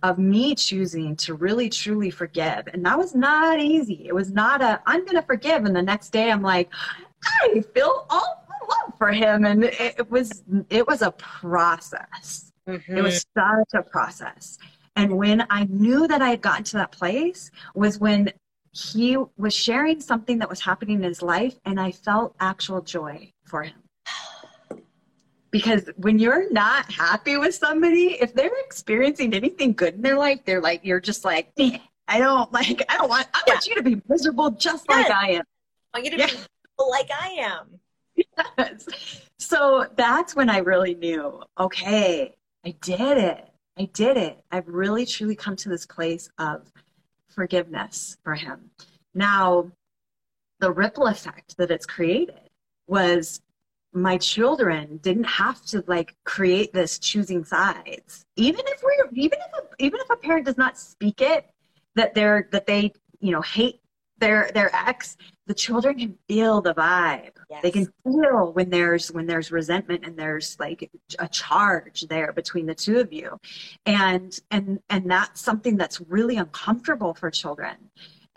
of me choosing to really truly forgive. And that was not easy. It was not a, I'm going to forgive. And the next day I'm like, I feel all love for him. And it, it was, it was a process. Mm-hmm. It was such a process. And when I knew that I had gotten to that place was when he was sharing something that was happening in his life and I felt actual joy for him because when you're not happy with somebody, if they're experiencing anything good in their life, they're like, you're just like, I don't like, I don't want, I yeah. want you to be miserable just yes. like I am. I want you to yeah. be like I am. Yes. So that's when I really knew, okay, I did it. I did it. I've really truly come to this place of forgiveness for him. Now, the ripple effect that it's created was my children didn't have to like create this choosing sides. Even if we're even if a, even if a parent does not speak it that they're that they you know hate their their ex the children can feel the vibe. Yes. they can feel when there's when there's resentment and there's like a charge there between the two of you. And and and that's something that's really uncomfortable for children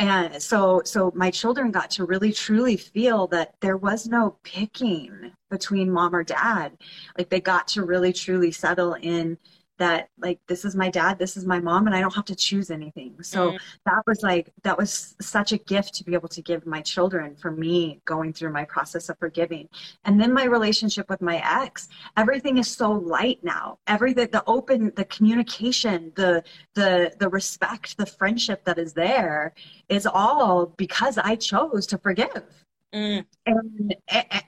and so so my children got to really truly feel that there was no picking between mom or dad. Like they got to really truly settle in that like this is my dad this is my mom and i don't have to choose anything. So mm. that was like that was such a gift to be able to give my children for me going through my process of forgiving. And then my relationship with my ex everything is so light now. Everything the open the communication the the the respect the friendship that is there is all because i chose to forgive. Mm. and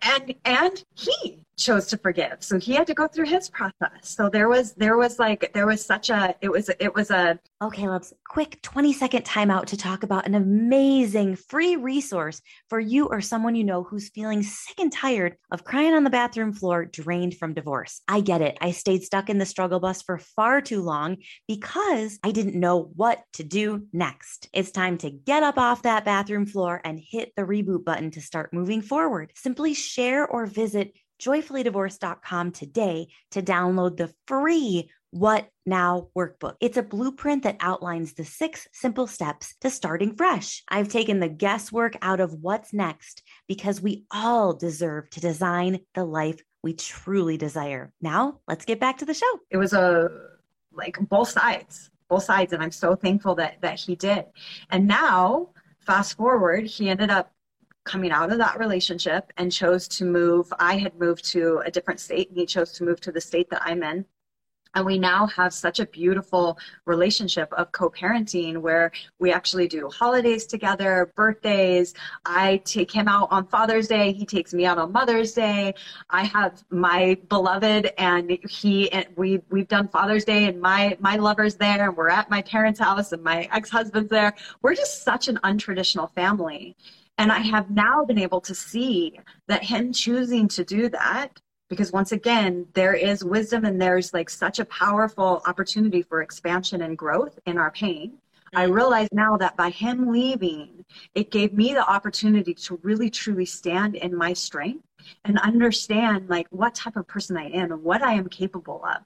and and he chose to forgive. So he had to go through his process. So there was there was like there was such a it was it was a okay let's quick 20 second timeout to talk about an amazing free resource for you or someone you know who's feeling sick and tired of crying on the bathroom floor drained from divorce. I get it. I stayed stuck in the struggle bus for far too long because i didn't know what to do next. It's time to get up off that bathroom floor and hit the reboot button to start moving forward. Simply share or visit joyfullydivorced.com today to download the free What Now workbook. It's a blueprint that outlines the six simple steps to starting fresh. I've taken the guesswork out of what's next because we all deserve to design the life we truly desire. Now, let's get back to the show. It was a like both sides, both sides and I'm so thankful that that he did. And now, fast forward, he ended up coming out of that relationship and chose to move. I had moved to a different state and he chose to move to the state that I'm in. And we now have such a beautiful relationship of co parenting where we actually do holidays together, birthdays. I take him out on Father's Day. He takes me out on Mother's Day. I have my beloved and he, and we, we've done Father's Day and my, my lover's there and we're at my parents' house and my ex husband's there. We're just such an untraditional family. And I have now been able to see that him choosing to do that, because once again, there is wisdom and there's like such a powerful opportunity for expansion and growth in our pain. I mm-hmm. realize now that by him leaving, it gave me the opportunity to really truly stand in my strength and understand like what type of person I am and what I am capable of.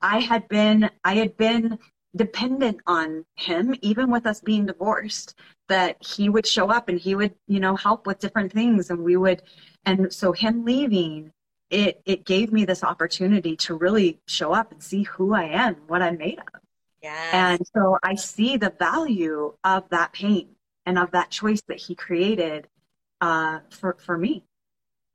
I had been I had been dependent on him even with us being divorced that he would show up and he would you know help with different things and we would and so him leaving it it gave me this opportunity to really show up and see who i am what i'm made of yes. and so i see the value of that pain and of that choice that he created uh, for for me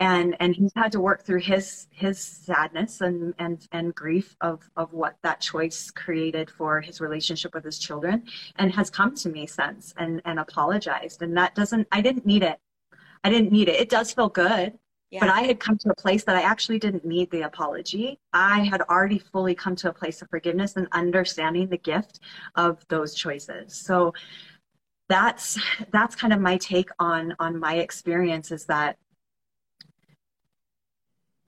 and and he's had to work through his his sadness and and and grief of of what that choice created for his relationship with his children and has come to me since and and apologized. And that doesn't i didn't need it. I didn't need it. It does feel good yeah. but i had come to a place that i actually didn't need the apology. I had already fully come to a place of forgiveness and understanding the gift of those choices. So that's that's kind of my take on on my experience is that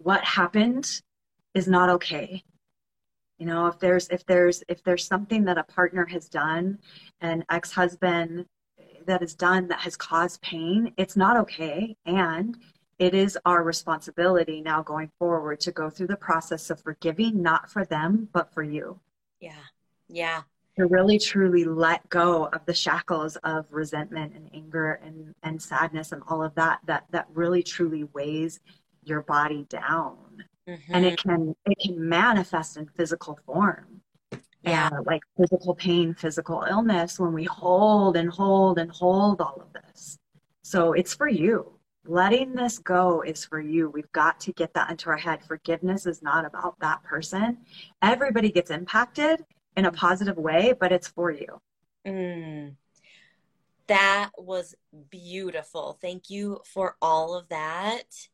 what happened is not okay. You know if there's if there's if there's something that a partner has done an ex-husband that is done that has caused pain it's not okay. And it is our responsibility now going forward to go through the process of forgiving not for them but for you. Yeah. Yeah. To really truly let go of the shackles of resentment and anger and, and sadness and all of that that that really truly weighs your body down. Mm-hmm. and it can it can manifest in physical form. Yeah. Uh, like physical pain physical illness when we hold and hold and hold all of this. So it's for you. Letting this go is for you. We've got to get that into our head. Forgiveness is not about that person. Everybody gets impacted in a positive way but it's for you. Mm. that was beautiful. Thank you for all of that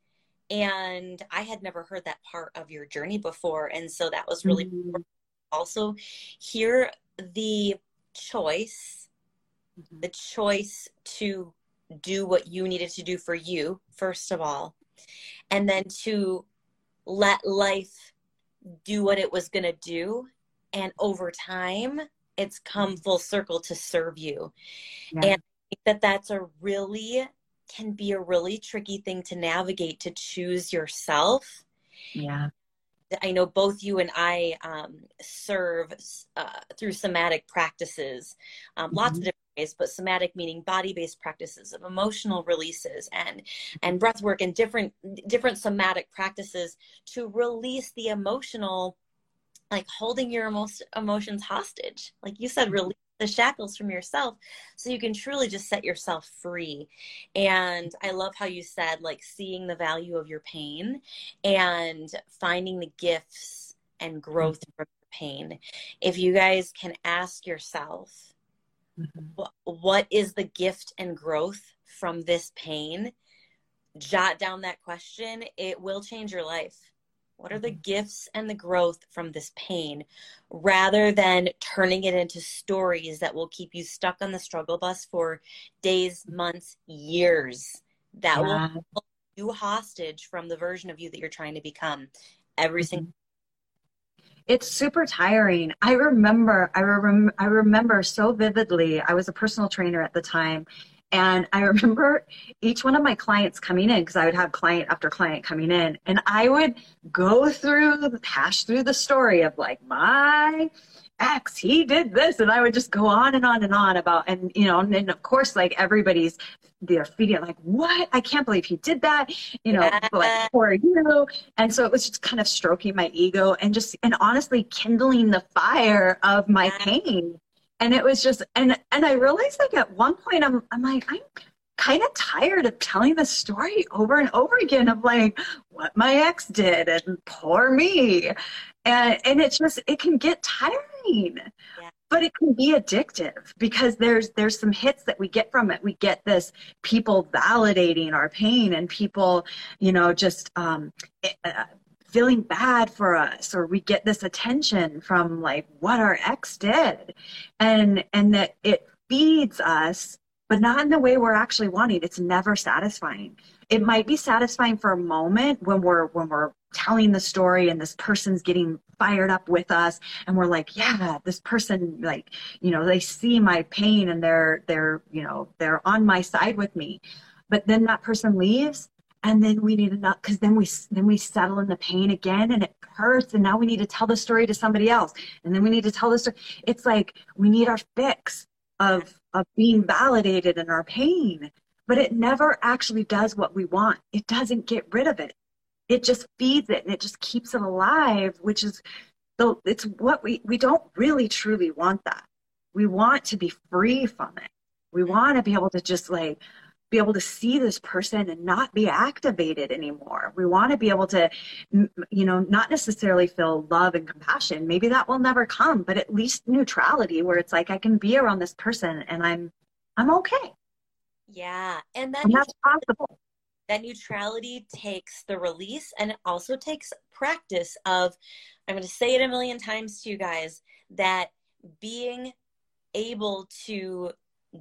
and i had never heard that part of your journey before and so that was really mm-hmm. also hear the choice mm-hmm. the choice to do what you needed to do for you first of all and then to let life do what it was going to do and over time it's come mm-hmm. full circle to serve you yeah. and that that's a really can be a really tricky thing to navigate to choose yourself. Yeah. I know both you and I um, serve uh, through somatic practices, um, mm-hmm. lots of different ways, but somatic meaning body-based practices of emotional releases and and breath work and different different somatic practices to release the emotional, like holding your most emotions hostage, like you said, mm-hmm. release the shackles from yourself so you can truly just set yourself free. And I love how you said, like, seeing the value of your pain and finding the gifts and growth mm-hmm. from pain. If you guys can ask yourself, mm-hmm. what, what is the gift and growth from this pain? Jot down that question. It will change your life. What are the gifts and the growth from this pain rather than turning it into stories that will keep you stuck on the struggle bus for days, months, years? That yeah. will hold you hostage from the version of you that you're trying to become every mm-hmm. single it's super tiring. I remember, I, rem- I remember so vividly. I was a personal trainer at the time, and I remember each one of my clients coming in because I would have client after client coming in, and I would go through the hash through the story of like my ex, he did this, and I would just go on and on and on about, and you know, and then of course, like everybody's they're feeding like, what? I can't believe he did that, you know, yeah. like for you. And so it was just kind of stroking my ego and just and honestly kindling the fire of my pain and it was just and and i realized like at one point i'm i'm like i'm kind of tired of telling the story over and over again of like what my ex did and poor me. And and it's just it can get tiring. Yeah. but it can be addictive because there's there's some hits that we get from it. We get this people validating our pain and people you know just um, uh, feeling bad for us or we get this attention from like what our ex did. And and that it feeds us but not in the way we're actually wanting. It's never satisfying. It might be satisfying for a moment when we're when we're telling the story and this person's getting fired up with us and we're like yeah this person like you know they see my pain and they're they're you know they're on my side with me. But then that person leaves and then we need not because then we then we settle in the pain again and it hurts and now we need to tell the story to somebody else. And then we need to tell the story it's like we need our fix of of being validated in our pain. But it never actually does what we want. It doesn't get rid of it. It just feeds it and it just keeps it alive which is the it's what we we don't really truly want that. We want to be free from it. We want to be able to just like be able to see this person and not be activated anymore. We want to be able to, you know, not necessarily feel love and compassion. Maybe that will never come, but at least neutrality where it's like I can be around this person and I'm, I'm okay. Yeah, and that and that's possible. That neutrality takes the release, and it also takes practice. Of, I'm going to say it a million times to you guys that being able to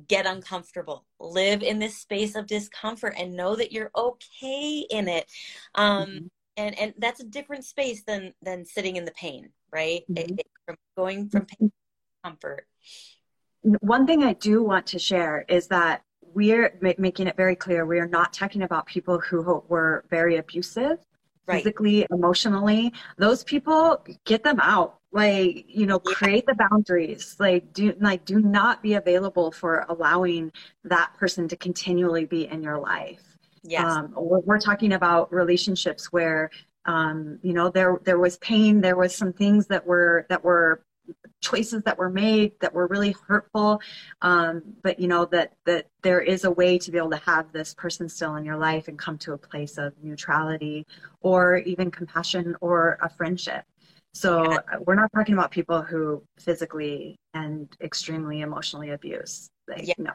get uncomfortable. Live in this space of discomfort and know that you're okay in it. Um mm-hmm. and and that's a different space than than sitting in the pain right? Mm-hmm. it, it, from going from pain to comfort. One thing i do want to share is that we're ma- making it very clear we are not talking about people who were very abusive right. physically emotionally those people get them out. Like you know create the boundaries. Like do like do not be available for allowing that person to continually be in your life. Yes. Um, we're, we're talking about relationships where um, you know there there was pain there was some things that were that were choices that were made that were really hurtful um, but you know that that there is a way to be able to have this person still in your life and come to a place of neutrality or even compassion or a friendship so yeah. we're not talking about people who physically and extremely emotionally abuse. Like, yeah. No.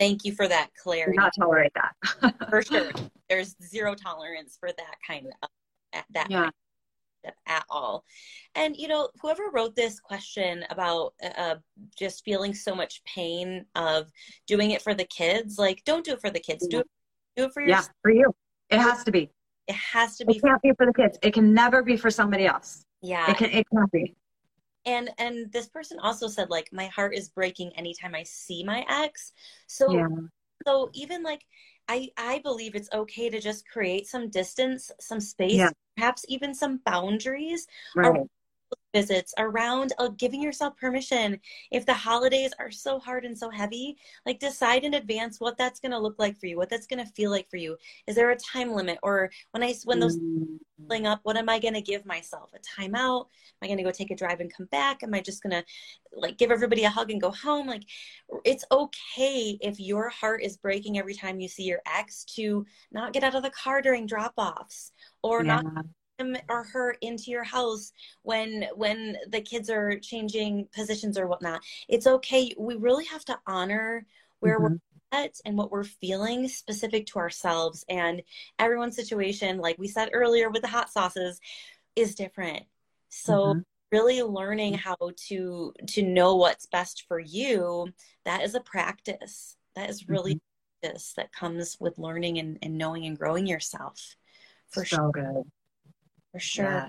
Thank you for that clarity. not tolerate that. for sure. There's zero tolerance for that kind of that yeah. At all. And you know, whoever wrote this question about uh, just feeling so much pain of doing it for the kids, like don't do it for the kids. Do it, do it for yourself. Yeah, for you. It has to be. It has to be. It can't be for the kids. It can never be for somebody else. Yeah. It can it can be. And and this person also said like my heart is breaking anytime I see my ex. So yeah. so even like I I believe it's okay to just create some distance, some space, yeah. perhaps even some boundaries right visits around uh, giving yourself permission if the holidays are so hard and so heavy like decide in advance what that's going to look like for you what that's going to feel like for you. Is there a time limit? Or when i when those mm. up what am i going to give myself? A timeout? Am i going to go take a drive and come back? Am i just going to like give everybody a hug and go home? Like it's okay if your heart is breaking every time you see your ex to not get out of the car during drop offs or yeah. not him or her into your house when when the kids are changing positions or whatnot it's okay we really have to honor where mm-hmm. we're at and what we're feeling specific to ourselves and everyone's situation like we said earlier with the hot sauces is different. So mm-hmm. really learning how to to know what's best for you, that is a practice. That is really mm-hmm. practice that comes with learning and, and knowing and growing yourself. For so sure. good. For sure. Yeah.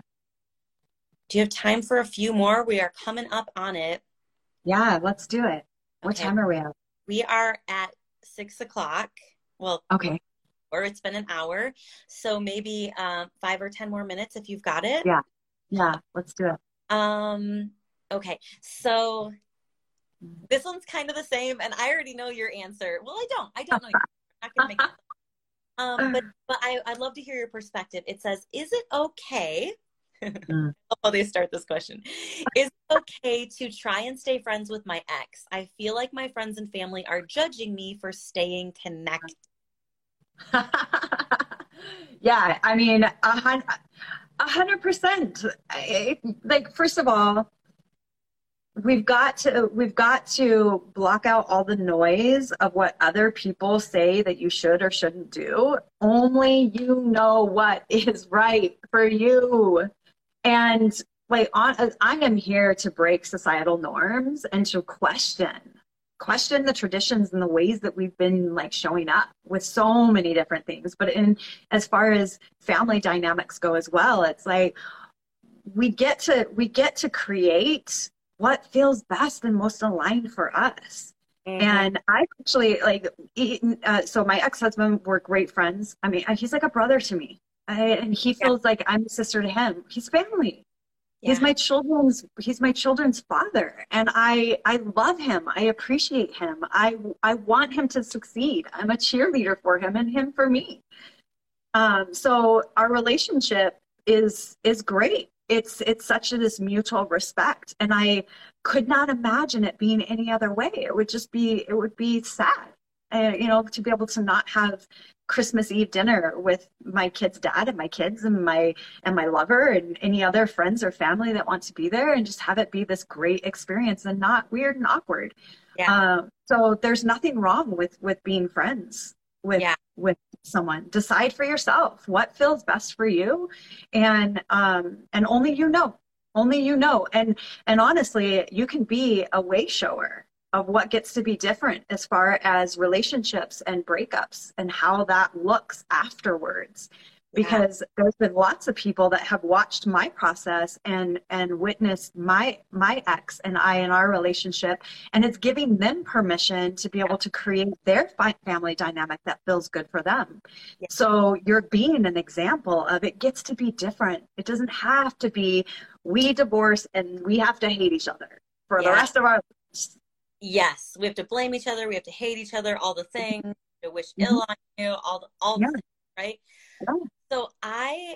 Do you have time for a few more? We are coming up on it. Yeah, let's do it. What okay. time are we at? We are at six o'clock. Well, okay. Or it's been an hour. So maybe uh, five or 10 more minutes if you've got it. Yeah. Yeah. Let's do it. Um, okay. So this one's kind of the same, and I already know your answer. Well, I don't. I don't know. I'm not gonna make um, but but I, I'd love to hear your perspective. It says, "Is it okay mm. how they start this question. Is it okay to try and stay friends with my ex? I feel like my friends and family are judging me for staying connected. yeah, I mean, a hundred percent. Like, first of all, we've got to we've got to block out all the noise of what other people say that you should or shouldn't do. Only you know what is right for you. And like on, I am here to break societal norms and to question question the traditions and the ways that we've been like showing up with so many different things. But in as far as family dynamics go as well it's like we get to we get to create what feels best and most aligned for us mm-hmm. and i actually like uh, so my ex-husband were great friends i mean he's like a brother to me I, and he feels yeah. like I'm a sister to him. He's family. Yeah. He's my children's he's my children's father and I I love him. I appreciate him. I I want him to succeed. I'm a cheerleader for him and him for me. Um, so our relationship is is great. It's it's such a, this mutual respect and I could not imagine it being any other way. It would just be it would be sad. and you know, to be able to not have Christmas Eve dinner with my kid's dad and my kids and my and my lover and any other friends or family that want to be there and just have it be this great experience and not weird and awkward. Yeah. Um, so there's nothing wrong with with being friends with yeah. with someone. Decide for yourself what feels best for you, and um, and only you know. Only you know. And and honestly, you can be a way shower of what gets to be different as far as relationships and breakups and how that looks afterwards because yeah. there's been lots of people that have watched my process and and witnessed my my ex and I in our relationship and it's giving them permission to be able to create their family dynamic that feels good for them. Yeah. So you're being an example of it gets to be different. It doesn't have to be we divorce and we have to hate each other for yeah. the rest of our lives yes, we have to blame each other. We have to hate each other. All the things to wish mm-hmm. ill on you. All the all the things, right? So I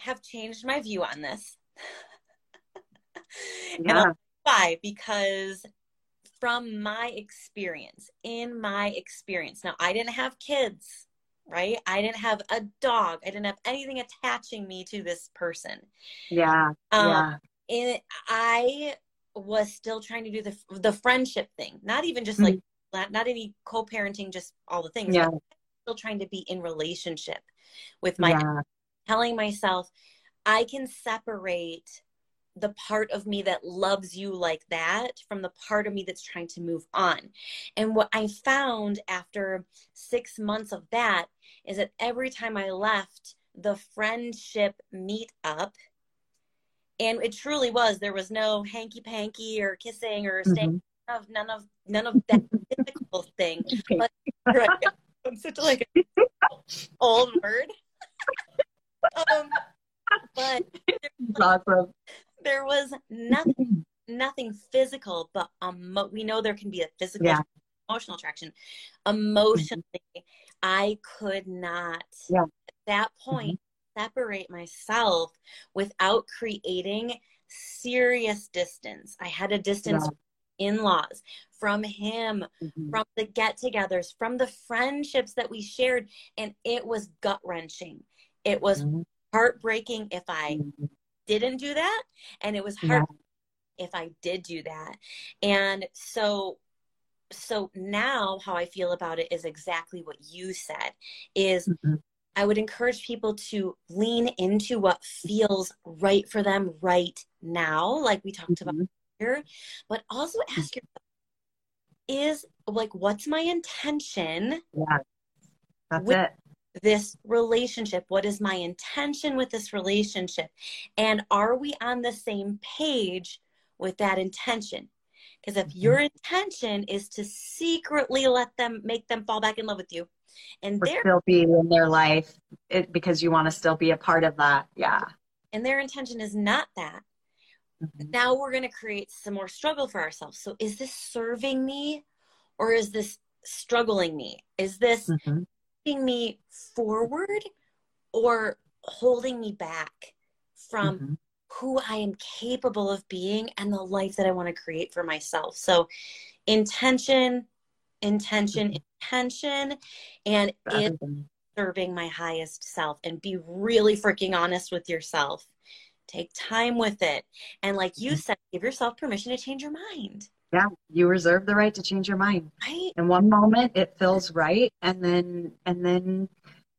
have changed my view on this. yeah. Why? Because from my experience, in my experience, now I didn't have kids, right? I didn't have a dog. I didn't have anything attaching me to this person. Yeah. Um, yeah. And I was still trying to do the the friendship thing, not even just mm-hmm. like not any co-parenting, just all the things. Yeah. Still trying to be in relationship with my yeah. telling myself I can separate the part of me that loves you like that from the part of me that's trying to move on. And what I found after six months of that is that every time I left the friendship meet up, and it truly was there was no hanky panky or kissing or staying mm-hmm. of none of none of that typical thing but right, i'm such a, like old word um, but there was, there was nothing nothing physical but um we know there can be a physical yeah. emotional attraction emotionally mm-hmm. i could not yeah. at that point mm-hmm separate myself without creating serious distance. I had a distance yeah. In laws from him, mm-hmm. from the get togethers, from the friendships that we shared. And it was gut wrenching. It was mm-hmm. heartbreaking if I mm-hmm. didn't do that. And it was hard yeah. if I did do that. And so so now how I feel about it is exactly what you said is mm-hmm I would encourage people to lean into what feels right for them right now, like we talked Mhm. about here, but also ask yourself is like, what's my intention Yeah. That's With- it. this relationship? What is my intention with this relationship? And are we on the same page with that intention? Because if Mhm. your intention is to secretly let them make them fall back in love with you, and their still be in their life it, because you want to still be a part of that. Yeah. and their intention is not that, Mhm. now we're going to create some more struggle for ourselves. So is this serving me, or is this struggling me? Is this Mhm. moving me forward, or holding me back from Mhm. who I am capable of being and the life that I want to create for myself. So, intention, intention, intention, and serving my highest self. And be really freaking honest with yourself. Take time with it. And, like you Mhm. said, give yourself permission to change your mind, Yeah. You reserve the right to change your mind. right? in one moment it feels right and then and then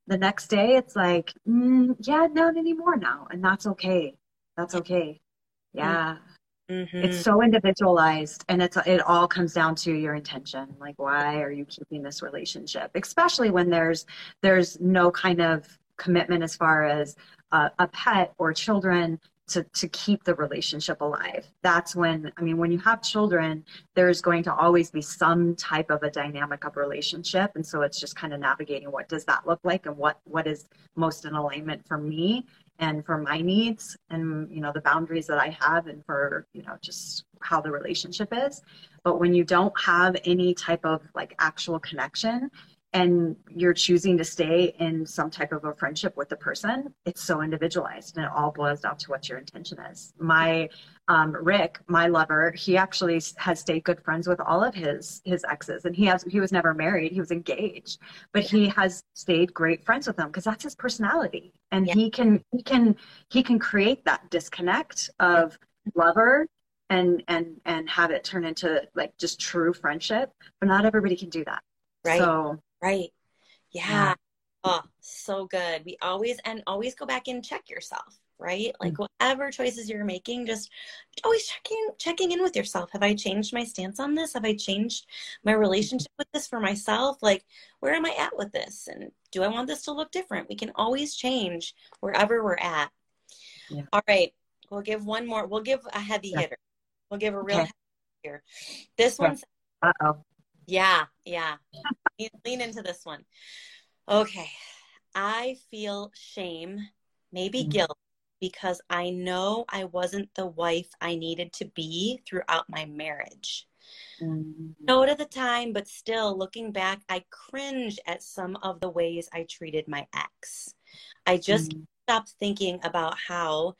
the next day it's like mm, yeah not anymore now and that's okay that's okay yeah Mm-hmm. it's so individualized and it's it all comes down to your intention like why are you keeping this relationship especially when there's there's no kind of commitment as far as a pet or children to, to keep the relationship alive. That's when i mean when you have children there's going to always be some type of a dynamic of relationship. And so it's just kind of navigating what does that look like and what what is most in alignment for me and for my needs and you know the boundaries that i have and for you know just how the relationship is. But when you don't have any type of like actual connection and you're choosing to stay in some type of a friendship with the person it's so individualized and it all boils down to what your intention is my um, rick my lover he actually has stayed good friends with all of his his exes and he has he was never married he was engaged but he has stayed great friends with them because that's his personality and Yeah. he can he can he can create that disconnect of lover and and and have it turn into like just true friendship but not everybody can do that Right. so Right. Yeah. Yeah. Oh, so good. We always and always go back and check yourself, right? Like Mm. whatever choices you're making, just always checking checking in with yourself. Have I changed my stance on this? Have I changed my relationship with this for myself? Like where am I at with this? And do I want this to look different? We can always change wherever we're at. Yeah. All right. We'll give one more. We'll give a heavy Yeah. hitter. We'll give a real Okay. heavy here. This Yeah. one's uh-oh yeah, yeah. lean, into this one. Okay. I feel shame, maybe Mhm. guilt, because I know I wasn't the wife I needed to be throughout my marriage. Mm, Know it at the time, but still looking back, I cringe at some of the ways I treated my ex. I just mm, stopped thinking about how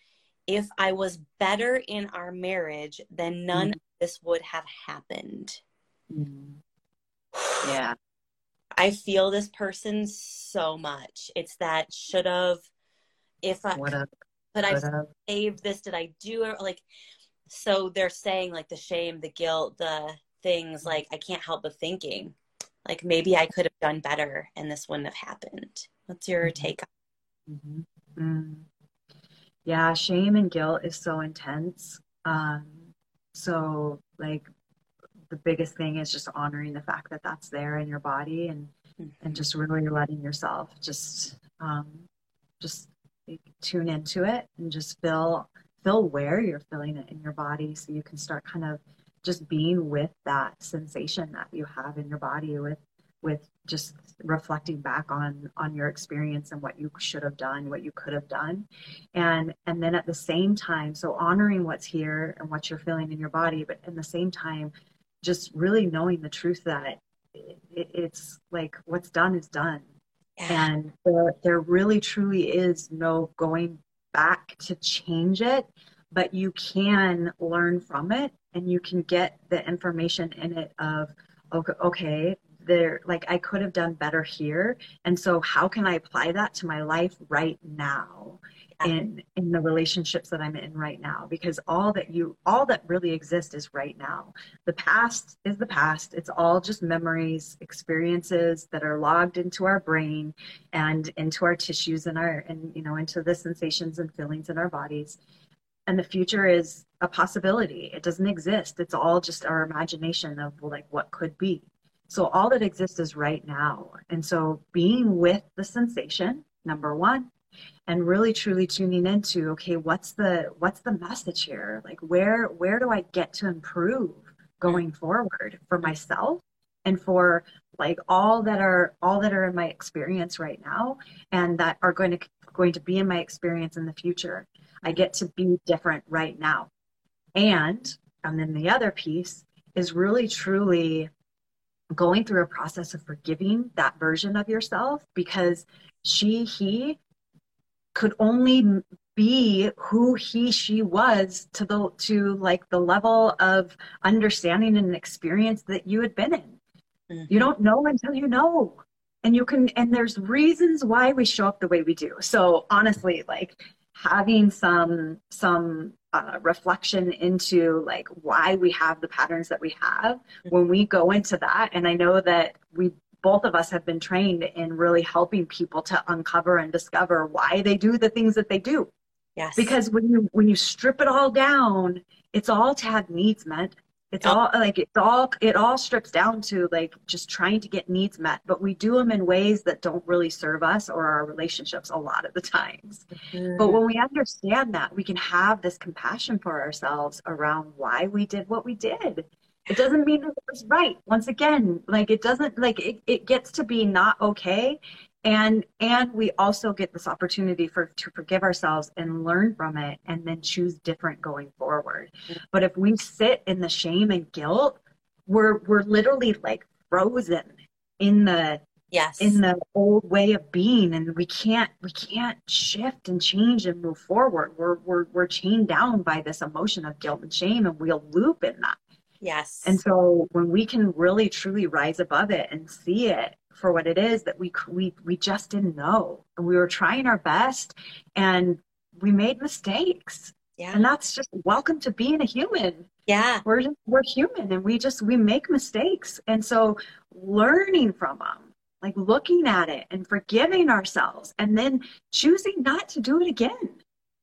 if I was better in our marriage, then none Mhm. of this would have happened. Yeah I feel this person so much. It's that should have, if I could I what saved this, did I do it? Like, so they're saying like the shame, the guilt, the things like I can't help but thinking, like maybe I could have done better and this wouldn't have happened. What's your Mhm. take? Mhm. Mm. Yeah, shame and guilt is so intense. Um, so like the biggest thing is just honoring the fact that that's there in your body and on? and just really letting yourself just um, just tune into it and just feel feel where you're feeling it in your body so you can start kind of just being with that sensation that you have in your body with with just reflecting back on on your experience and what you should have done what you could have done and and then at the same time so honoring what's here and what you're feeling in your body but in the same time just really knowing the truth that it, it's like what's done is done Yeah. and there, there really truly is no going back to change it but you can learn from it and you can get the information in it of okay, okay there like I could have done better here. And so how can I apply that to my life right now? In in the relationships that I'm in right now because all that you all that really exists is right now. The past is the past. It's all just memories, experiences that are logged into our brain and into our tissues and our and you know into the sensations and feelings in our bodies. And the future is a possibility. It doesn't exist. It's all just our imagination of like what could be. So all that exists is right now. And so being with the sensation, number 1, and really truly tuning into okay what's the what's the message here? Like where where do i get to improve going mm-hmm. forward for myself and for like all that are all that are in my experience right now and that are going to going to be in my experience in the future? I get to be different right now. And and then the other piece is really truly going through a process of forgiving that version of yourself because she he could only be who he she was to the to like the level of understanding and experience that you had been in mm-hmm. you don't know until you know and you can and there's reasons why we show up the way we do so honestly like having some some uh, reflection into like why we have the patterns that we have mm-hmm. when we go into that and i know that we both of us have been trained in really helping people to uncover and discover why they do the things that they do. Yes. Because when you when you strip it all down, it's all to have needs met. It's all like it's all it all strips down to like just trying to get needs met, but we do them in ways that don't really serve us or our relationships a lot of the times. Mm-hmm. But when we understand that, we can have this compassion for ourselves around why we did what we did it doesn't mean that it was right. Once again like it doesn't like it, it gets to be not okay. And and we also get this opportunity for to forgive ourselves and learn from it and then choose different going forward. But if we sit in the shame and guilt we're we're literally like frozen in the yes. in the old way of being. And we can't we can't shift and change and move forward. We're we're, we're chained down by this emotion of guilt and shame and we'll loop in that Yes. And so when we can really truly rise above it and see it for what it is that we we we just didn't know, and we were trying our best, and we made mistakes. Yeah. And that's just welcome to being a human. Yeah. We're just, we're human, and we just we make mistakes, and so learning from them, like looking at it and forgiving ourselves, and then choosing not to do it again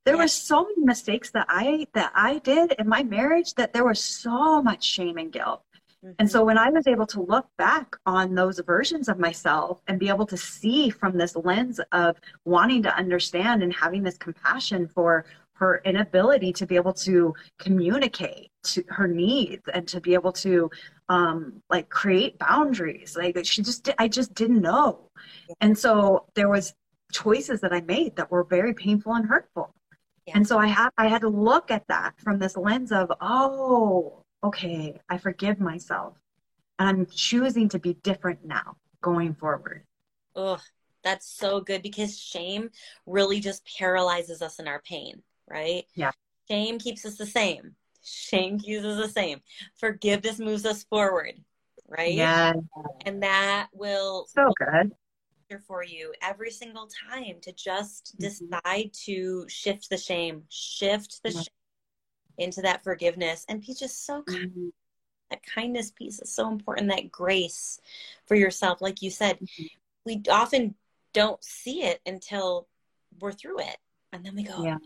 there yeah. were so many mistakes that i that i did in my marriage that there was so much shame and guilt mm-hmm. and so when i was able to look back on those versions of myself and be able to see from this lens of wanting to understand and having this compassion for her inability to be able to communicate to her needs and to be able to um like create boundaries like she just i just didn't know and so there was choices that i made that were very painful and hurtful and so I had I had to look at that from this lens of, oh, okay, I forgive myself. And I'm choosing to be different now going forward. Oh, that's so good because shame really just paralyzes us in our pain, right? Yeah. Shame keeps us the same. Shame keeps us the same. Forgiveness moves us forward, right? Yeah. And that will so good for you every single time to just mm-hmm. decide to shift the shame, shift the shame into that forgiveness and be just so kind. Mm-hmm. That kindness piece is so important. That grace for yourself, like you said, mm-hmm. we often don't see it until we're through it, and then we go, yeah.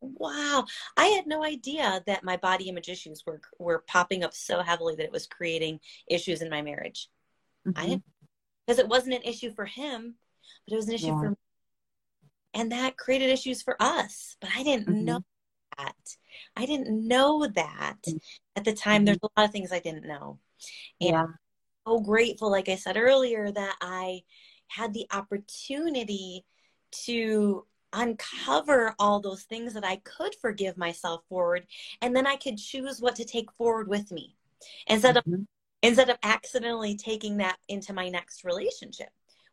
"Wow, I had no idea that my body image issues were were popping up so heavily that it was creating issues in my marriage." Mm-hmm. I because it wasn't an issue for him, but it was an issue yeah. for me. And that created issues for us. But I didn't mm-hmm. know that. I didn't know that mm-hmm. at the time. There's a lot of things I didn't know. And yeah. I'm so grateful, like I said earlier, that I had the opportunity to uncover all those things that I could forgive myself forward. And then I could choose what to take forward with me instead mm-hmm. of instead of accidentally taking that into my next relationship,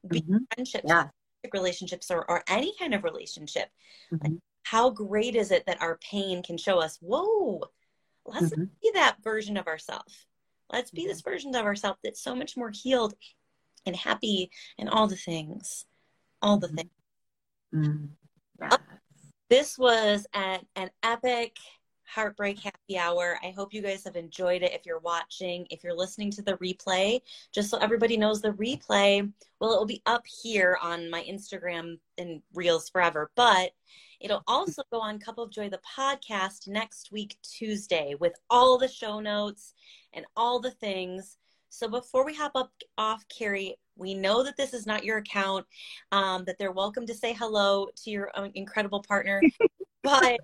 mm-hmm. friendships, yeah. relationships, or, or any kind of relationship. Mm-hmm. Like, how great is it that our pain can show us, whoa, let's mm-hmm. see that version of ourselves. Let's be this version of ourselves that's so much more healed and happy and all the things. All the things. Mm. Yeah. This was an, an epic Heartbreak Happy Hour. I hope you guys have enjoyed it. If you're watching, if you're listening to the replay, just so everybody knows the replay, well, it will be up here on my Instagram and Reels forever, but it'll also go on Cup of Joy, the podcast, next week, Tuesday, with all the show notes and all the things. So before we hop up off, Carrie, we know that this is not your account, um, that they're welcome to say hello to your incredible partner. but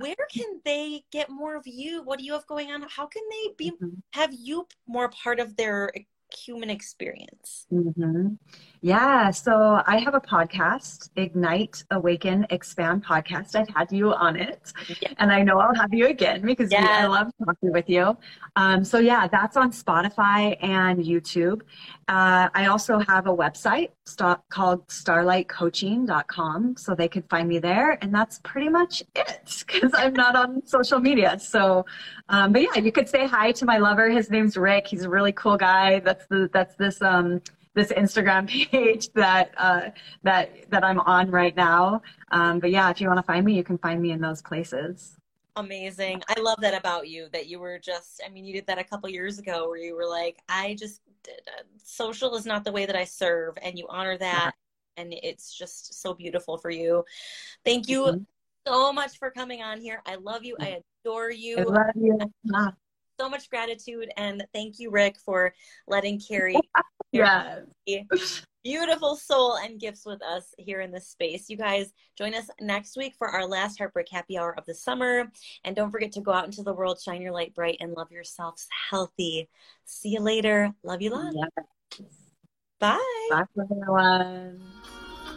where can they get more of you? What do you have going on? How can they be mm-hmm. have you more part of their human experience? Mm-hmm. Yeah, so I have a podcast, Ignite, Awaken, Expand podcast. I've had you on it, yeah. and I know I'll have you again because yeah. I love talking with you. Um, so yeah, that's on Spotify and YouTube. Uh, I also have a website st- called starlightcoaching.com, so they could find me there, and that's pretty much it because I'm not on social media. So, um, but yeah, you could say hi to my lover. His name's Rick. He's a really cool guy. That's the that's this um this Instagram page that uh, that that I'm on right now. Um, but yeah, if you want to find me, you can find me in those places. Amazing. I love that about you that you were just, I mean, you did that a couple years ago where you were like, I just, uh, social is not the way that I serve. And you honor that. Yeah. And it's just so beautiful for you. Thank you mm-hmm. so much for coming on here. I love you. I adore you. I love you. So much gratitude. And thank you, Rick, for letting Carrie yeah. Beautiful soul and gifts with us here in this space. You guys join us next week for our last Heartbreak Happy Hour of the summer. And don't forget to go out into the world, shine your light bright, and love yourselves healthy. See you later. Love you, love. Yes. Bye. Bye, everyone.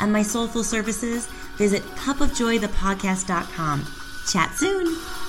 and my soulful services, visit cupofjoythepodcast.com. Chat soon.